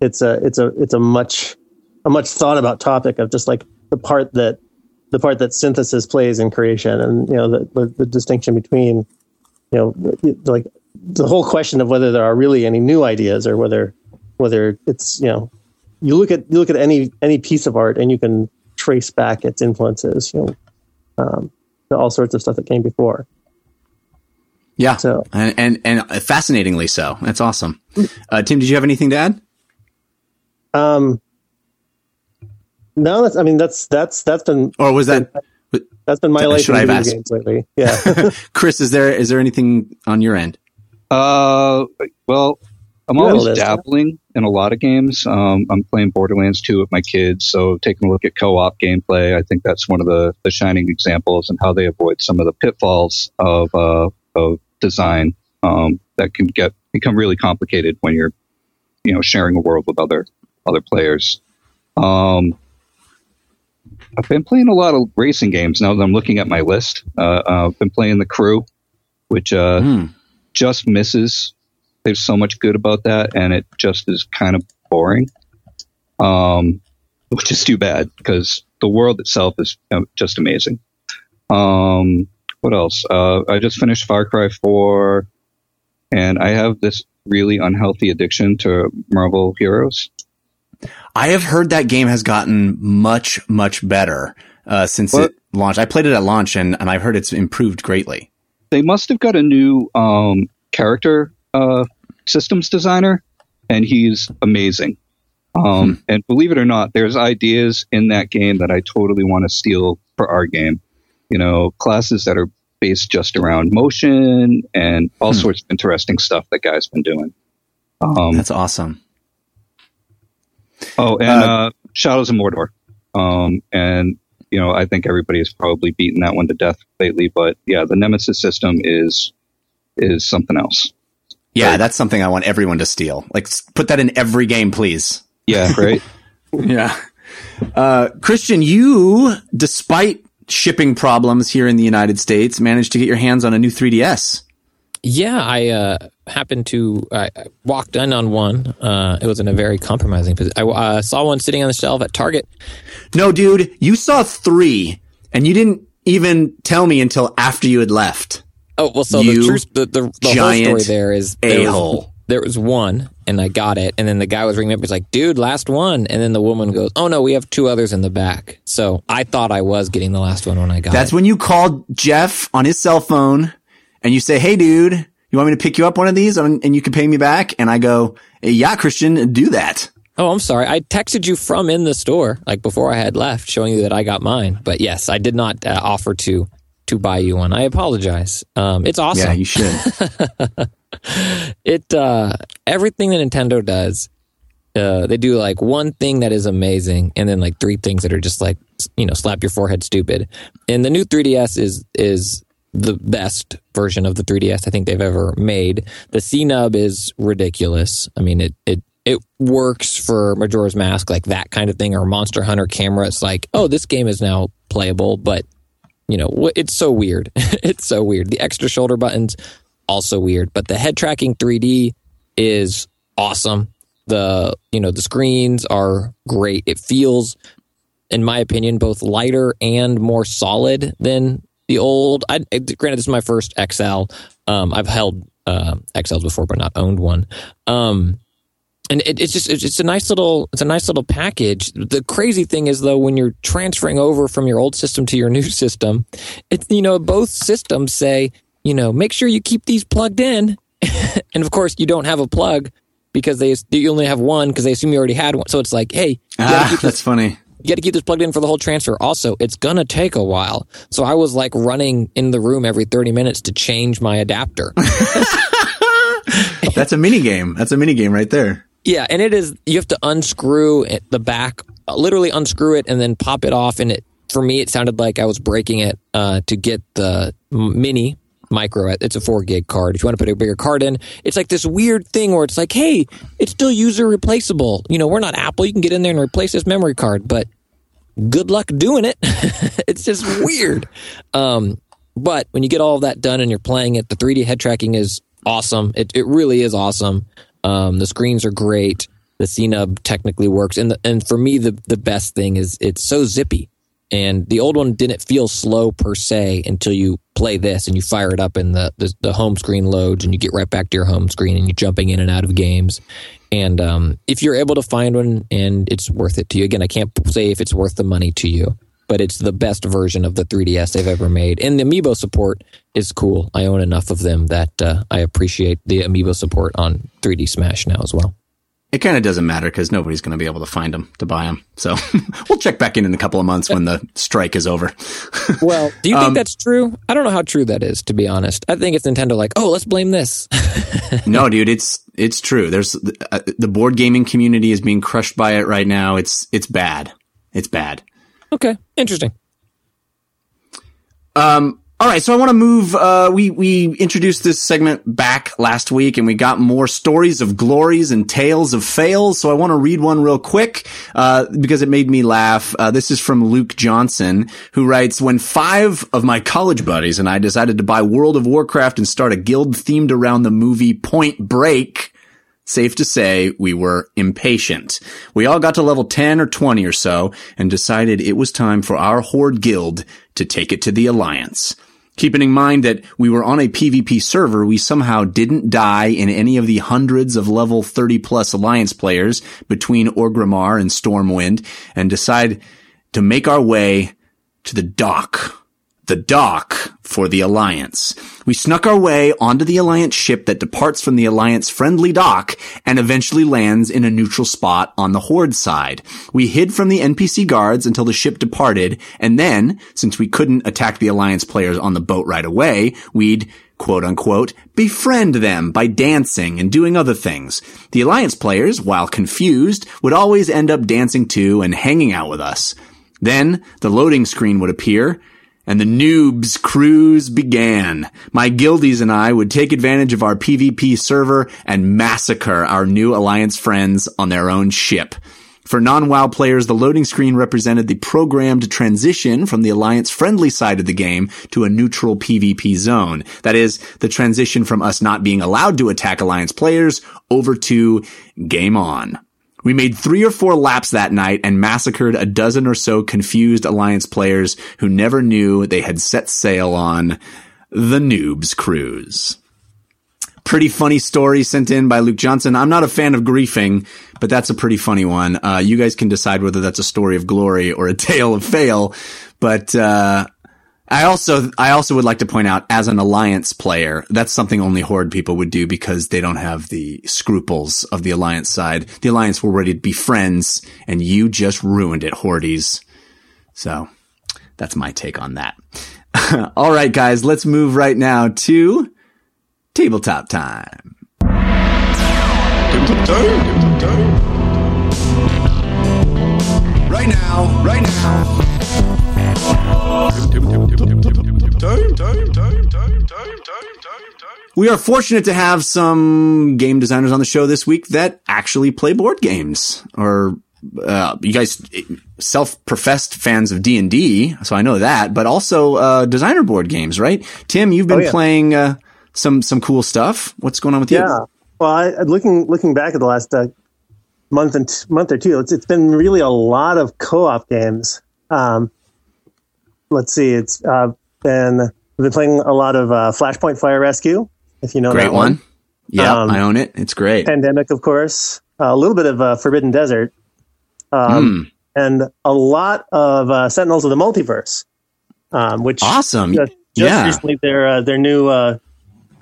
it's a it's a it's a much a much thought about topic of just like the part that the part that synthesis plays in creation, and you know the the, the distinction between you know like the whole question of whether there are really any new ideas or whether whether it's you know you look at you look at any any piece of art and you can trace back its influences you know um, to all sorts of stuff that came before Yeah, So- and, and and fascinatingly so. That's awesome. Uh, Tim, did you have anything to add? um no that's i mean that's that's that's been Or was that that's been my Should life I in have video asked? games lately yeah Chris? Is there is there anything on your end? Uh, well, I'm You have always list, huh? dabbling in a lot of games. Um, I'm playing Borderlands 2 with my kids, so taking a look at co-op gameplay, I think that's one of the, the shining examples and how they avoid some of the pitfalls of uh, of design um, that can get become really complicated when you're you know sharing a world with other other players. Um, I've been playing a lot of racing games now that I'm looking at my list. Uh, uh, I've been playing The Crew, which uh, Hmm. just misses. There's so much good about that, and it just is kind of boring. Um, which is too bad because the world itself is just amazing. Um, what else? Uh, I just finished Far Cry 4, and I have this really unhealthy addiction to Marvel Heroes. I have heard that game has gotten much much better uh, since it launched. I played it at launch, and and I've heard it's improved greatly. They must have got a new um, character uh, systems designer, and he's amazing. Um, And believe it or not, there's ideas in that game that I totally want to steal for our game. You know, classes that are based just around motion and all Hmm. sorts of interesting stuff that guy's been doing. Um, That's awesome. oh, and uh, uh, Shadows of Mordor. Um, and you know, I think everybody has probably beaten that one to death lately. But yeah, the Nemesis system is is something else. Yeah, Right. that's something I want everyone to steal. Like, put that in every game, please. Yeah, right. Yeah. Uh, Christian, you, despite shipping problems here in the United States, managed to get your hands on a new 3DS. Yeah, I uh, happened to I I walked in on one. Uh, it was in a very compromising position. I uh, saw one sitting on the shelf at Target. No, dude, you saw three, and you didn't even tell me until after you had left. Oh well, so You the truth, the the, the whole story there is there was- a-hole. There was one, and I got it, and then the guy was ringing up. He's like, "Dude, last one," and then the woman goes, "Oh no, we have two others in the back." So I thought I was getting the last one when I got That's it. when you called Jeff on his cell phone, and you say, "Hey, dude, you want me to pick you up one of these, and and you can pay me back?" And I go, "Yeah, Christian, do that." Oh, I'm sorry. I texted you from in the store, like before I had left, showing you that I got mine. But yes, I did not uh, offer to to buy you one. I apologize. Um, it's awesome. Yeah, you should. it uh everything that Nintendo does, uh, they do like one thing that is amazing, and then like three things that are just like you know slap your forehead stupid. And the new 3DS is is the best version of the 3DS I think they've ever made. The C nub is ridiculous. I mean it it it works for Majora's Mask like that kind of thing or Monster Hunter camera. It's like oh this game is now playable, but you know it's so weird. it's so weird. The extra shoulder buttons also weird, but the head tracking 3D is awesome. The you know the screens are great. It feels, in my opinion, both lighter and more solid than the old. I granted this is my first XL. Um, I've held uh, XLs before, but not owned one. Um, and it, it's just it's a nice little it's a nice little package. The crazy thing is though, when you're transferring over from your old system to your new system, it's you know both systems say you know make sure you keep these plugged in and of course, you don't have a plug because they you only have one because they assume you already had one. So it's like, hey, Ah, keep that's funny. you gotta keep this plugged in for the whole transfer. Also, it's gonna take a while. So I was like running in the room every 30 minutes to change my adapter. That's a mini game. That's a mini game right there. Yeah, and it is. You have to unscrew it, the back, literally unscrew it, and then pop it off. And it, for me, it sounded like I was breaking it uh, to get the mini micro. It's a four gig card. If you want to put a bigger card in, it's like this weird thing where it's like, hey, it's still user replaceable. You know, we're not Apple. You can get in there and replace this memory card, but good luck doing it. it's just weird. Um, but when you get all of that done and you're playing it, the 3D head tracking is awesome. It, it really is awesome. Um, the screens are great. The CNUB technically works, and the, and for me, the the best thing is it's so zippy. And the old one didn't feel slow per se until you play this and you fire it up and the, the, the home screen loads and you get right back to your home screen and you're jumping in and out of games. And um, if you're able to find one and it's worth it to you, again, I can't say if it's worth the money to you, but it's the best version of the 3DS they've ever made. And the amiibo support is cool. I own enough of them that uh, I appreciate the amiibo support on 3D Smash now as well. It kind of doesn't matter because nobody's going to be able to find them to buy them. So we'll check back in in a couple of months when the strike is over. Well, do you think that's true? I don't know how true that is, to be honest. I think it's Nintendo like, oh, let's blame this. no, dude, it's it's true. There's uh, the board gaming community is being crushed by it right now. It's it's bad. It's bad. okay, interesting. Um, all right, so I want to move. Uh, we we introduced this segment back last week, and we got more stories of glories and tales of fails. So I want to read one real quick uh, because it made me laugh. Uh, this is from Luke Johnson, who writes: When five of my college buddies and I decided to buy World of Warcraft and start a guild themed around the movie Point Break. Safe to say, we were impatient. We all got to level 10 or 20 or so and decided it was time for our Horde guild to take it to the Alliance. Keeping in mind that we were on a PvP server, we somehow didn't die in any of the hundreds of level 30 plus Alliance players between Orgrimmar and Stormwind and decide to make our way to the dock the dock for the Alliance. We snuck our way onto the Alliance ship that departs from the Alliance friendly dock and eventually lands in a neutral spot on the Horde side. We hid from the NPC guards until the ship departed, and then, since we couldn't attack the Alliance players on the boat right away, we'd quote unquote, befriend them by dancing and doing other things. The Alliance players, while confused, would always end up dancing too and hanging out with us. Then the loading screen would appear, and the noobs cruise began. My guildies and I would take advantage of our PvP server and massacre our new Alliance friends on their own ship. For non-WoW players, the loading screen represented the programmed transition from the Alliance friendly side of the game to a neutral PvP zone. That is, the transition from us not being allowed to attack Alliance players over to game on. We made three or four laps that night and massacred a dozen or so confused Alliance players who never knew they had set sail on the Noobs Cruise. Pretty funny story sent in by Luke Johnson. I'm not a fan of griefing, but that's a pretty funny one. Uh, you guys can decide whether that's a story of glory or a tale of fail. But uh, I also I also would like to point out, as an alliance player, that's something only Horde people would do because they don't have the scruples of the alliance side. The alliance were ready to be friends, and you just ruined it, Hordes. So that's my take on that. All right, guys, let's move right now to tabletop time. Right now, right now. We are fortunate to have some game designers on the show this week that actually play board games. Or uh, you guys self-professed fans of D and D, so I know that. But also uh, designer board games, right? Tim, you've been Oh, yeah. playing uh, some some cool stuff. What's going on with you? Yeah. Well, I, looking looking back at the last uh, month and t- month or two, it's it's been really a lot of co-op games. Um, let's see, it's uh, been we've been playing a lot of uh, Flashpoint Fire Rescue. If you know Great that one. Yeah, Um, I own it. It's great. Pandemic, of course, a little bit of uh, Forbidden Desert, um, Hmm. and a lot of uh, Sentinels of the Multiverse, um, which Awesome. just, just yeah. recently their uh, their new uh,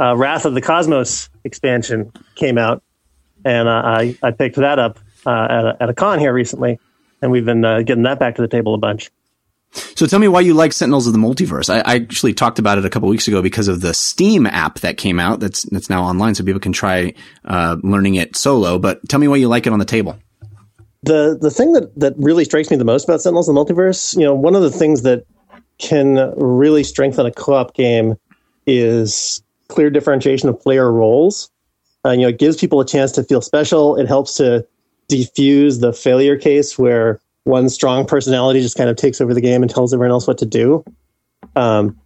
uh, Wrath of the Cosmos expansion came out, and uh, I I picked that up uh, at, a, at a con here recently, and we've been uh, getting that back to the table a bunch. So tell me why you like Sentinels of the Multiverse. I, I actually talked about it a couple weeks ago because of the Steam app that came out. That's that's now online, so people can try uh, learning it solo. But tell me why you like it on the table. the the thing that that really strikes me the most about Sentinels of the Multiverse, you know, one of the things that can really strengthen a co-op game is clear differentiation of player roles. Uh, you know, it gives people a chance to feel special. It helps to defuse the failure case where one strong personality just kind of takes over the game and tells everyone else what to do. Um,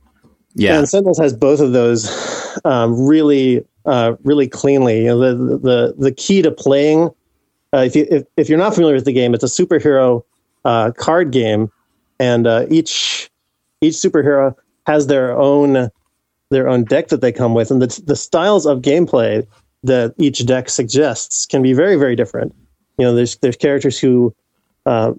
Yeah, and Sentinels has both of those um, really, uh, really cleanly. You know, the the the key to playing. Uh, if you if, if you're not familiar with the game, it's a superhero uh, card game, and uh, each each superhero has their own their own deck that they come with, and the the styles of gameplay that each deck suggests can be very very different. You know, there's there's characters who, uh,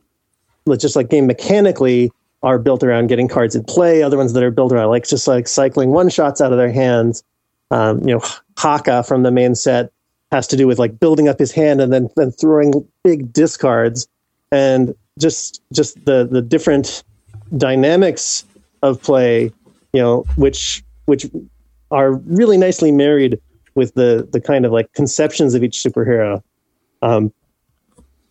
just like game mechanically, are built around getting cards in play. Other ones that are built around like just like cycling one shots out of their hands. Um, you know, Haka from the main set has to do with like building up his hand and then then throwing big discards, and just just the the different dynamics of play. You know, which which are really nicely married with the the kind of like conceptions of each superhero. Um,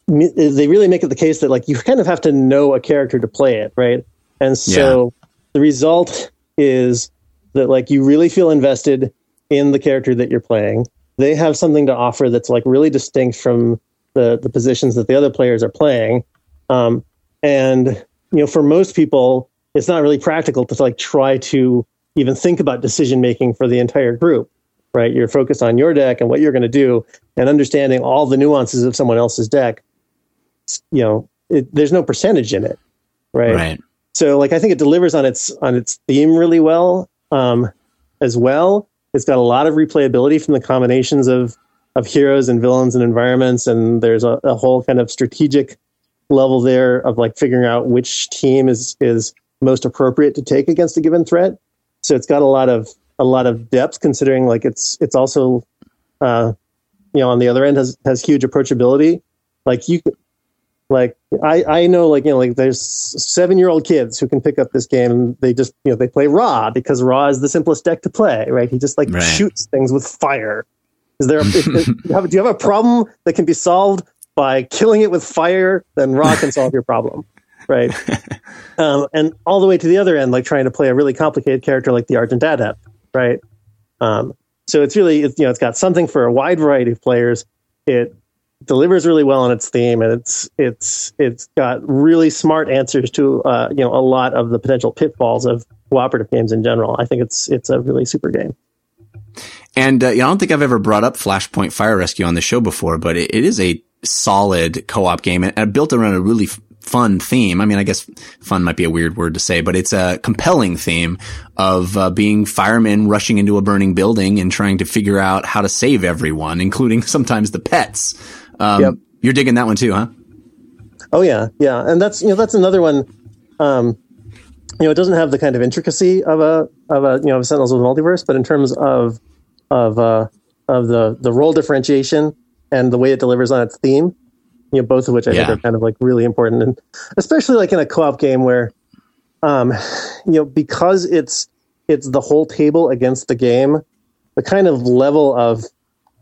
they really make it the case that like you kind of have to know a character to play it, right? And so the result is that like you really feel invested in the character that you're playing. They have something to offer that's like really distinct from the the positions that the other players are playing. Um, and you know, for most people, it's not really practical to like try to even think about decision making for the entire group, right? You're focused on your deck and what you're going to do, and understanding all the nuances of someone else's deck. You know, it, there's no percentage in it, right? right. So like I think it delivers on its on its theme really well um, as well. It's got a lot of replayability from the combinations of of heroes and villains and environments, and there's a, a whole kind of strategic level there of like figuring out which team is is most appropriate to take against a given threat. So it's got a lot of a lot of depth considering like it's it's also uh, you know on the other end has has huge approachability. Like you could like I, I know like you know like there's seven year old kids who can pick up this game and they just you know they play Ra because Ra is the simplest deck to play right? He just like Right. shoots things with fire. Is there a, have, do you have a problem that can be solved by killing it with fire? Then Ra can solve your problem right? Um, and all the way to the other end like trying to play a really complicated character like the argent adept right? Um, so it's really it's, you know it's got something for a wide variety of players. It delivers really well on its theme and it's it's it's got really smart answers to uh, you know a lot of the potential pitfalls of cooperative games in general i think it's it's a really super game And uh, I don't think I've ever brought up Flashpoint Fire Rescue on the show before, but it, it is a solid co-op game and, and built around a really f- fun theme. I mean, I guess fun might be a weird word to say, but it's a compelling theme of uh, being firemen rushing into a burning building and trying to figure out how to save everyone, including sometimes the pets. Um, Yep. You're digging that one too, huh? oh yeah yeah and that's you know that's another one um you know it doesn't have the kind of intricacy of a of a you know of sentinels of the multiverse but in terms of of uh of the the role differentiation and the way it delivers on its theme you know both of which i Yeah. think are kind of like really important and especially like in a co-op game where um you know because it's it's the whole table against the game the kind of level of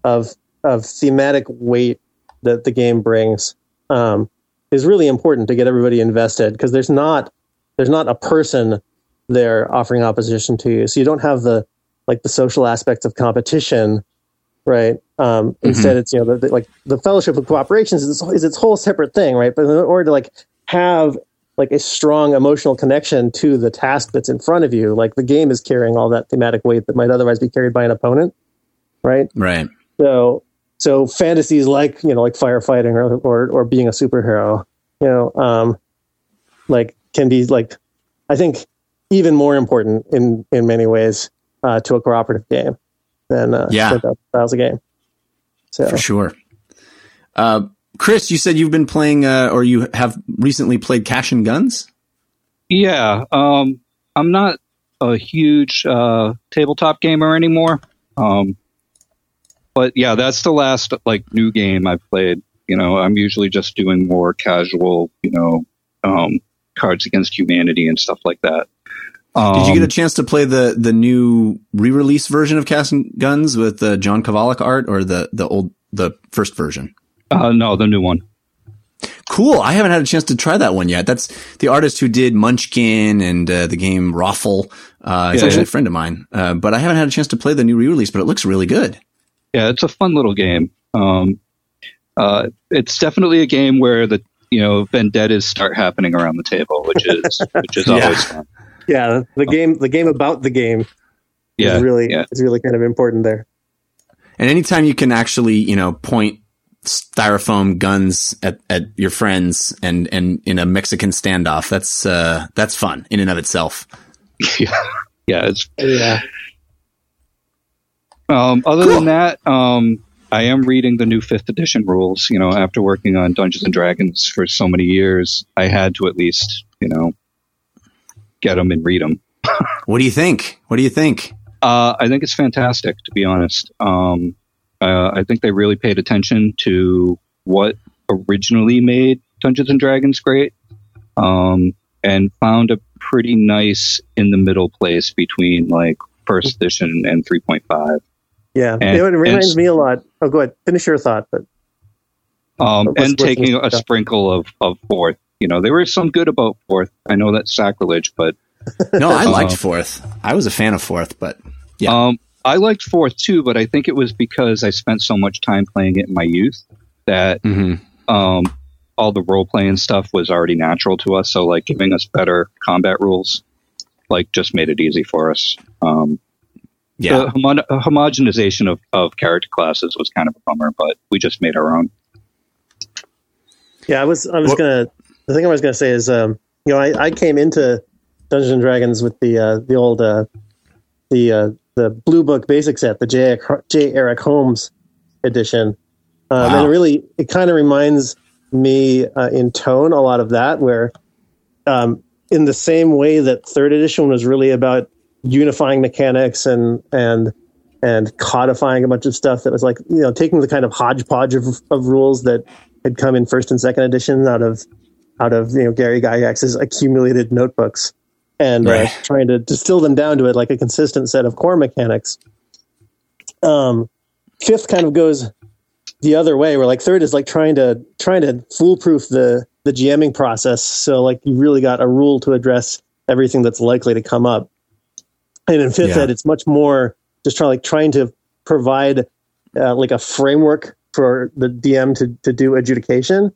of of thematic weight that the game brings um is really important to get everybody invested because there's not there's not a person there offering opposition to you. So you don't have the like the social aspects of competition right? Um, instead it's you know the, the, like the fellowship of cooperations is, is its whole separate thing right? But in order to like have like a strong emotional connection to the task that's in front of you like the game is carrying all that thematic weight that might otherwise be carried by an opponent right? Right. so so fantasies like you know like firefighting or or, or being a superhero you know um like can be like i think even more important in in many ways uh to a cooperative game than uh Yeah. than that styles of game so For sure. Uh, Chris, you said you've been playing, uh, or you have recently played Cash and Guns? Yeah, um, I'm not a huge uh, tabletop gamer anymore. Um, but yeah, that's the last like new game I've played. You know, I'm usually just doing more casual, you know, um, Cards Against Humanity and stuff like that. Um, Did you get a chance to play the the new re-release version of Cash and Guns with the John Kovalic art, or the the old the first version? uh, no, the new one. Cool. I haven't had a chance to try that one yet. That's the artist who did Munchkin and uh, the game Raffle. Uh, he's Yeah. actually a friend of mine, uh, but I haven't had a chance to play the new re-release. But it looks really good. Yeah, it's a fun little game. Um, uh, it's definitely a game where the you know vendettas start happening around the table, which is which is Yeah. always fun. Yeah, the game the game about the game Yeah, is really yeah. is really kind of important there. And anytime you can actually, you know, point styrofoam guns at, at your friends and, and in a Mexican standoff, that's, uh, that's fun in and of itself. yeah, yeah. It's Yeah. Um, other Cool. than that, um, I am reading the new fifth edition rules. You know, after working on Dungeons and Dragons for so many years, I had to at least, you know, get them and read them. What do you think? What do you think? Uh, I think it's fantastic, to be honest. Um, uh, I think they really paid attention to what originally made Dungeons and Dragons great, um, and found a pretty nice in the middle place between like first edition and 3.5. Yeah. And- it reminds and- me a lot. Oh, go ahead. Finish your thought. But um, and taking the- a sprinkle of, of fourth. You know, there was some good about fourth. I know that's sacrilege, but No, I liked Uh, fourth. I was a fan of fourth, but Yeah. um, I liked fourth too. But I think it was because I spent so much time playing it in my youth that mhm. um, all the role playing stuff was already natural to us. So like giving us better combat rules, like just made it easy for us. Um, yeah. the homo- homogenization of, of character classes was kind of a bummer, but we just made our own. yeah, I was I was What- gonna the thing I was gonna say is um you know I, I came into Dungeons and Dragons with the uh, the old uh, the uh, the blue book basic set the J. J. Eric Holmes edition um, Wow. and it really it kind of reminds me uh, in tone a lot of that where um, in the same way that third edition was really about unifying mechanics and and and codifying a bunch of stuff that was like you know taking the kind of hodgepodge of, of rules that had come in first and second edition out of out of you know Gary Gygax's accumulated notebooks and uh, trying to distill them down to it like a consistent set of core mechanics. Um, fifth kind of goes the other way, where like third is like trying to trying to foolproof the the GMing process. So like you really got a rule to address everything that's likely to come up. And in fifth Yeah. ed, it's much more just trying like trying to provide uh, like a framework for the DM to to do adjudication,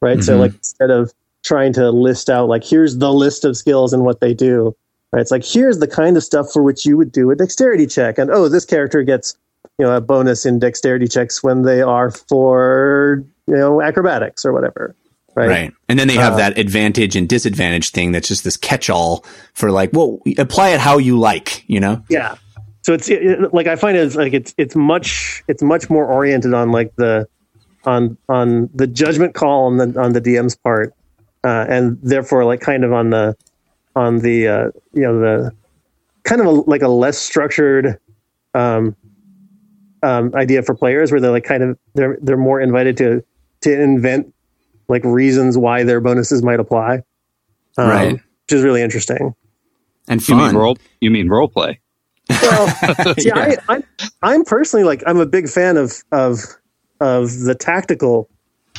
right? So Mhm. like instead of trying to list out like here's the list of skills and what they do, right? It's like here's the kind of stuff for which you would do a dexterity check, and oh, this character gets you know a bonus in dexterity checks when they are for you know acrobatics or whatever, right? Right. And then they have Uh, that advantage and disadvantage thing that's just this catch all for like, well, apply it how you like, you know? Yeah. So it's it, like I find it's like it's it's much it's much more oriented on like the on on the judgment call on the on the DM's part, uh, and therefore like kind of on the on the uh, you know the kind of a, like a less structured um, um, idea for players where they're like kind of they're they're more invited to to invent like reasons why their bonuses might apply, um, Right. Which is really interesting. And You mean role? You mean role play? Well, see, Yeah. I, I'm I'm personally like I'm a big fan of of of the tactical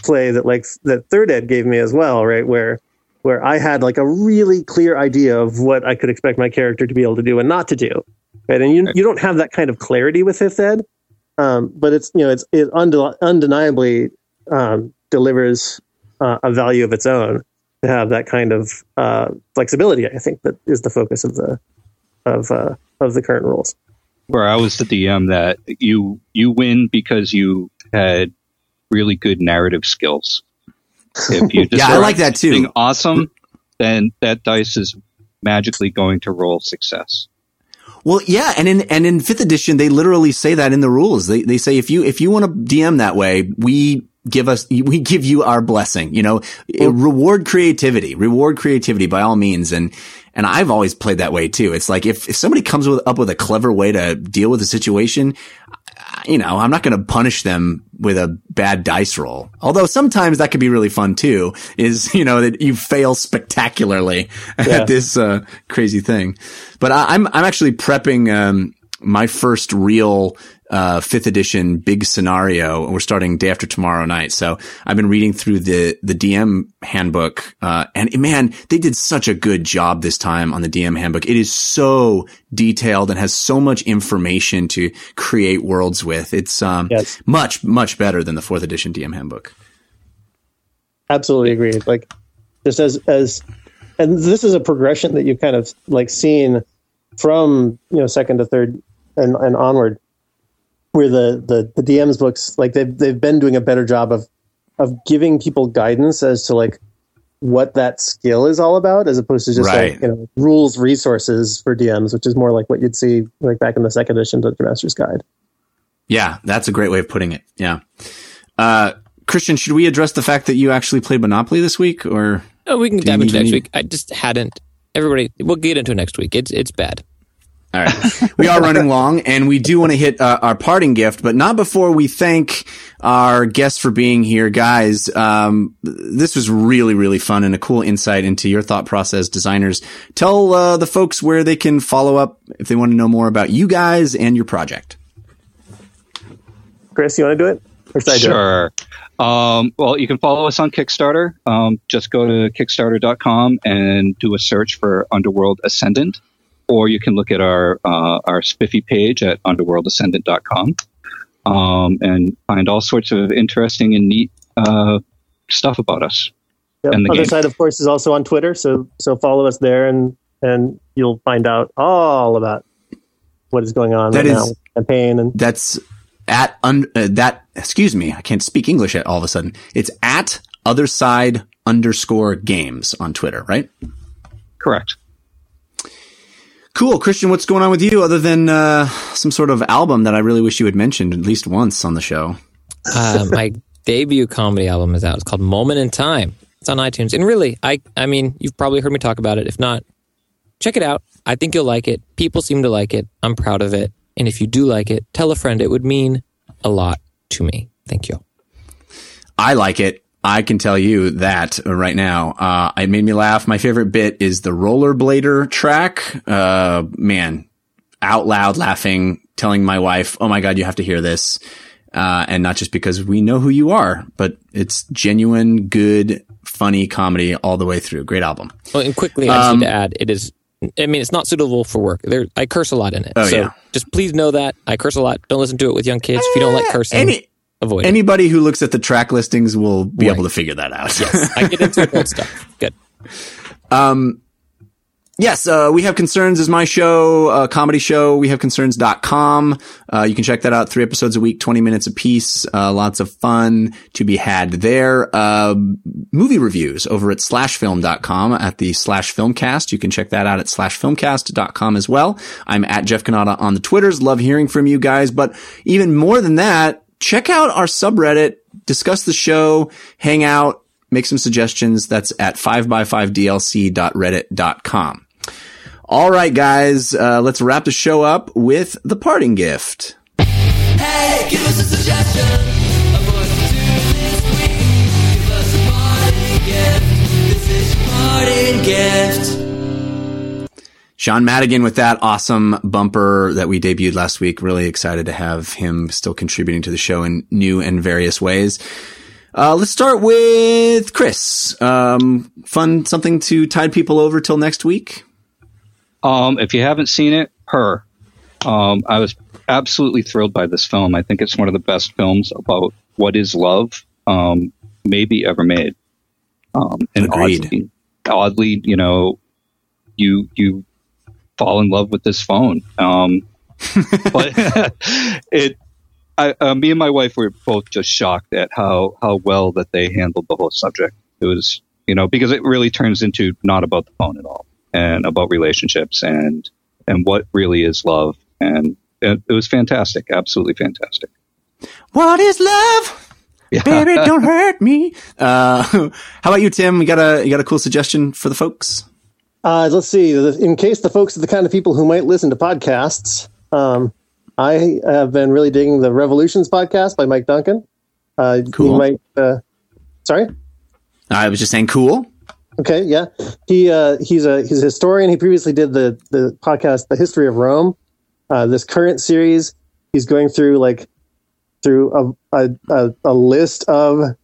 play that like that third ed gave me as well, right? Where where I had like a really clear idea of what I could expect my character to be able to do and not to do, right? And you you don't have that kind of clarity with fifth ed, um, but it's you know it's it unde- undeniably um, delivers uh, a value of its own to have that kind of uh, flexibility. I think that is the focus of the of uh, of the current rules. Where I was the DM that you you win because you had really good narrative skills. If you Yeah, I like that too. something Awesome, then that dice is magically going to roll success. Well, yeah, and in and in fifth edition, they literally say that in the rules. They they say if you if you want to DM that way, we give us we give you our blessing you know? Reward creativity reward creativity by all means. And and I've always played that way too. It's like if, if somebody comes with, up with a clever way to deal with a situation you know I'm not going to punish them with a bad dice roll. Although sometimes that could be really fun too is you know that you fail spectacularly Yeah. at this uh, crazy thing. But I, I'm I'm actually prepping um, my first real uh, fifth edition big scenario. We're starting day after tomorrow night. So I've been reading through the, the DM handbook. Uh, and man, they did such a good job this time on the DM handbook. It is so detailed and has so much information to create worlds with. It's, um, Yes. much, much better than the fourth edition DM handbook. absolutely agree. Like just as as and this is a progression that you've kind of like seen from you know second to third and, and onward, where the, the the DM's books like they've they've been doing a better job of of giving people guidance as to like what that skill is all about, as opposed to just Right. like you know rules resources for DMs, which is more like what you'd see like back in the second edition Dungeon Master's Guide. Yeah, that's a great way of putting it. Yeah. Uh, Christian, should we address the fact that you actually played Monopoly this week or? Oh, we can you dive into next need- week. I just hadn't. Everybody, we'll get into it next week. It's it's bad. All right. We are running long and we do want to hit uh, our parting gift, but not before we thank our guests for being here. Guys, um, this was really, really fun and a cool insight into your thought process, designers. Tell uh, the folks where they can follow up if they want to know more about you guys and your project. Chris, you want to do it? Or should I do it? Sure. Um, well, you can follow us on Kickstarter. Um, just go to Kickstarter.com and do a search for Underworld Ascendant, or you can look at our uh, our spiffy page at UnderworldAscendant.com um, and find all sorts of interesting and neat uh, stuff about us. Yep. and the Other game. side, of course, is also on Twitter. So so follow us there, and and you'll find out all about what is going on That right is- now with the campaign. And That's at un- uh, that. Excuse me, I can't speak English at all of a sudden. It's at other side underscore games on Twitter, right? Correct. Cool, Christian. What's going on with you other than uh, some sort of album that I really wish you had mentioned at least once on the show? Uh, my debut comedy album is out. It's called Moment in Time. It's on iTunes. And really, I I mean, you've probably heard me talk about it. If not, check it out. I think you'll like it. People seem to like it. I'm proud of it. And if you do like it, tell a friend. It would mean a lot to me. Thank you. I like it. I can tell you that right now. Uh, it made me laugh. My favorite bit is the rollerblader track. Uh, man, out loud laughing, telling my wife, "Oh my god, you have to hear this." Uh, and not just because we know who you are, but it's genuine, good, funny comedy all the way through. Great album. Well, and quickly, I just Um, need to add, it is. I mean, it's not suitable for work. There, I curse a lot in it. Oh, so yeah. just please know that I curse a lot. Don't listen to it with young kids. If you don't like cursing, Any avoid it. anybody who looks at the track listings will be Right. able to figure that out. yes, I get into adult stuff. Good. Yes, uh, we have concerns is my show, uh, comedy show. We have concerns.com. Uh, you can check that out. Three episodes a week, 20 minutes a piece. Uh, lots of fun to be had there. Uh, movie reviews over at slashfilm.com at the slash filmcast. You can check that out at slashfilmcast.com as well. I'm at Jeff Cannata on the Twitters. Love hearing from you guys. But even more than that, check out our subreddit, discuss the show, hang out, make some suggestions. That's at 5x5dlc.reddit.com. All right, guys, uh, let's wrap the show up with the parting gift. Hey, give us a suggestion of Sean Madigan with that awesome bumper that we debuted last week. Really excited to have him still contributing to the show in new and various ways. Uh, let's start with Chris. Um, fun something to tide people over till next week. Um, if you haven't seen it, her. Um, I was absolutely thrilled by this film. I think it's one of the best films about what is love, um, maybe ever made. Um, and Agreed. oddly, oddly, you know, you you fall in love with this phone. Um, but it, I, uh, me and my wife were both just shocked at how how well that they handled the whole subject. It was, you know, because it really turns into not about the phone at all, and about relationships and and what really is love, and it, it was fantastic, absolutely fantastic. What is love? Baby, don't hurt me. Uh, how about you, Tim? You got a you got a cool suggestion for the folks? Uh, let's see. In case the folks are the kind of people who might listen to podcasts, um, I have been really digging the Revolutions podcast by Mike Duncan. Uh, Cool. Might. Uh, sorry. I was just saying, cool. Okay, yeah. He uh, he's a he's a historian. He previously did the the podcast, The History of Rome. Uh, this current series, he's going through like through a a, a, a list of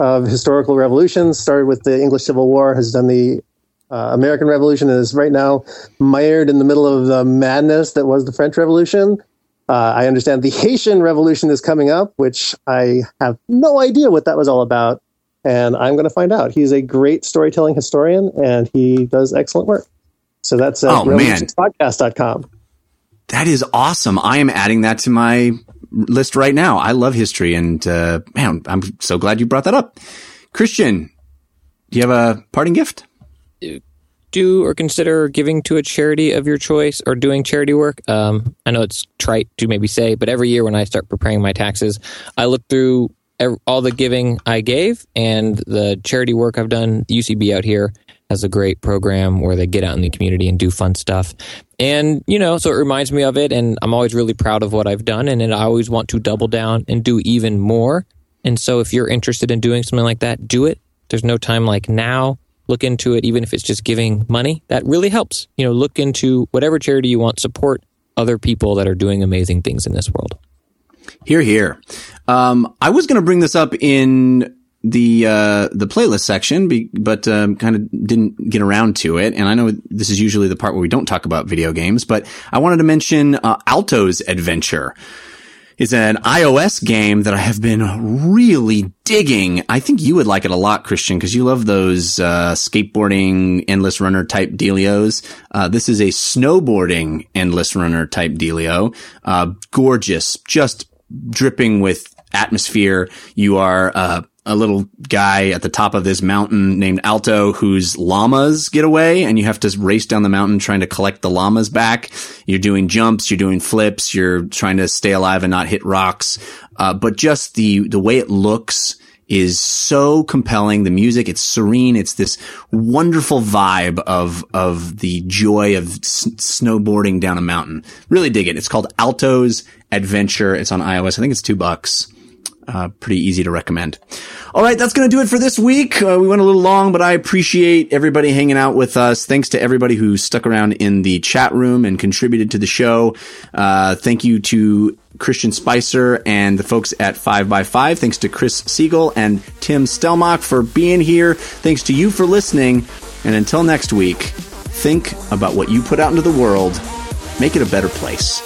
of historical revolutions. Started with the English Civil War, has done the uh, American Revolution, is right now mired in the middle of the madness that was the French Revolution. Uh, I understand the Haitian Revolution is coming up, which I have no idea what that was all about and I'm going to find out. He's a great storytelling historian, and he does excellent work. So that's uh, Oh, man. revolutionspodcast.com. That is awesome. I am adding that to my list right now. I love history, and uh, man, I'm so glad you brought that up. Christian, do you have a parting gift? Do or consider giving to a charity of your choice or doing charity work. Um, I know it's trite to maybe say, but every year when I start preparing my taxes, I look through all the giving I gave and the charity work I've done. UCB out here has a great program where they get out in the community and do fun stuff. And, you know, so it reminds me of it. And I'm always really proud of what I've done. And then I always want to double down and do even more. And so if you're interested in doing something like that, do it. There's no time like now. Look into it, even if it's just giving money. That really helps. You know, look into whatever charity you want, support other people that are doing amazing things in this world. Here, here. Um, I was going to bring this up in the uh, the playlist section, but um, kind of didn't get around to it. And I know this is usually the part where we don't talk about video games, but I wanted to mention uh, Alto's Adventure. Is an iOS game that I have been really digging. I think you would like it a lot, Christian, because you love those uh, skateboarding endless runner type dealios. Uh, this is a snowboarding endless runner type dealio. Uh, gorgeous, just dripping with atmosphere. You are uh, a little guy at the top of this mountain named Alto whose llamas get away and you have to race down the mountain trying to collect the llamas back. You're doing jumps, you're doing flips, you're trying to stay alive and not hit rocks. Uh, but just the, the way it looks is so compelling. The music, it's serene. It's this wonderful vibe of, of the joy of s- snowboarding down a mountain. Really dig it. It's called Alto's Adventure. It's on iOS. I think it's two bucks uh, pretty easy to recommend. All right, that's going to do it for this week. Uh, we went a little long, but I appreciate everybody hanging out with us. Thanks to everybody who stuck around in the chat room and contributed to the show. Uh, thank you to Christian Spicer and the folks at 5x5. Thanks to Chris Siegel and Tim Stellmach for being here. Thanks to you for listening. And until next week, think about what you put out into the world. Make it a better place.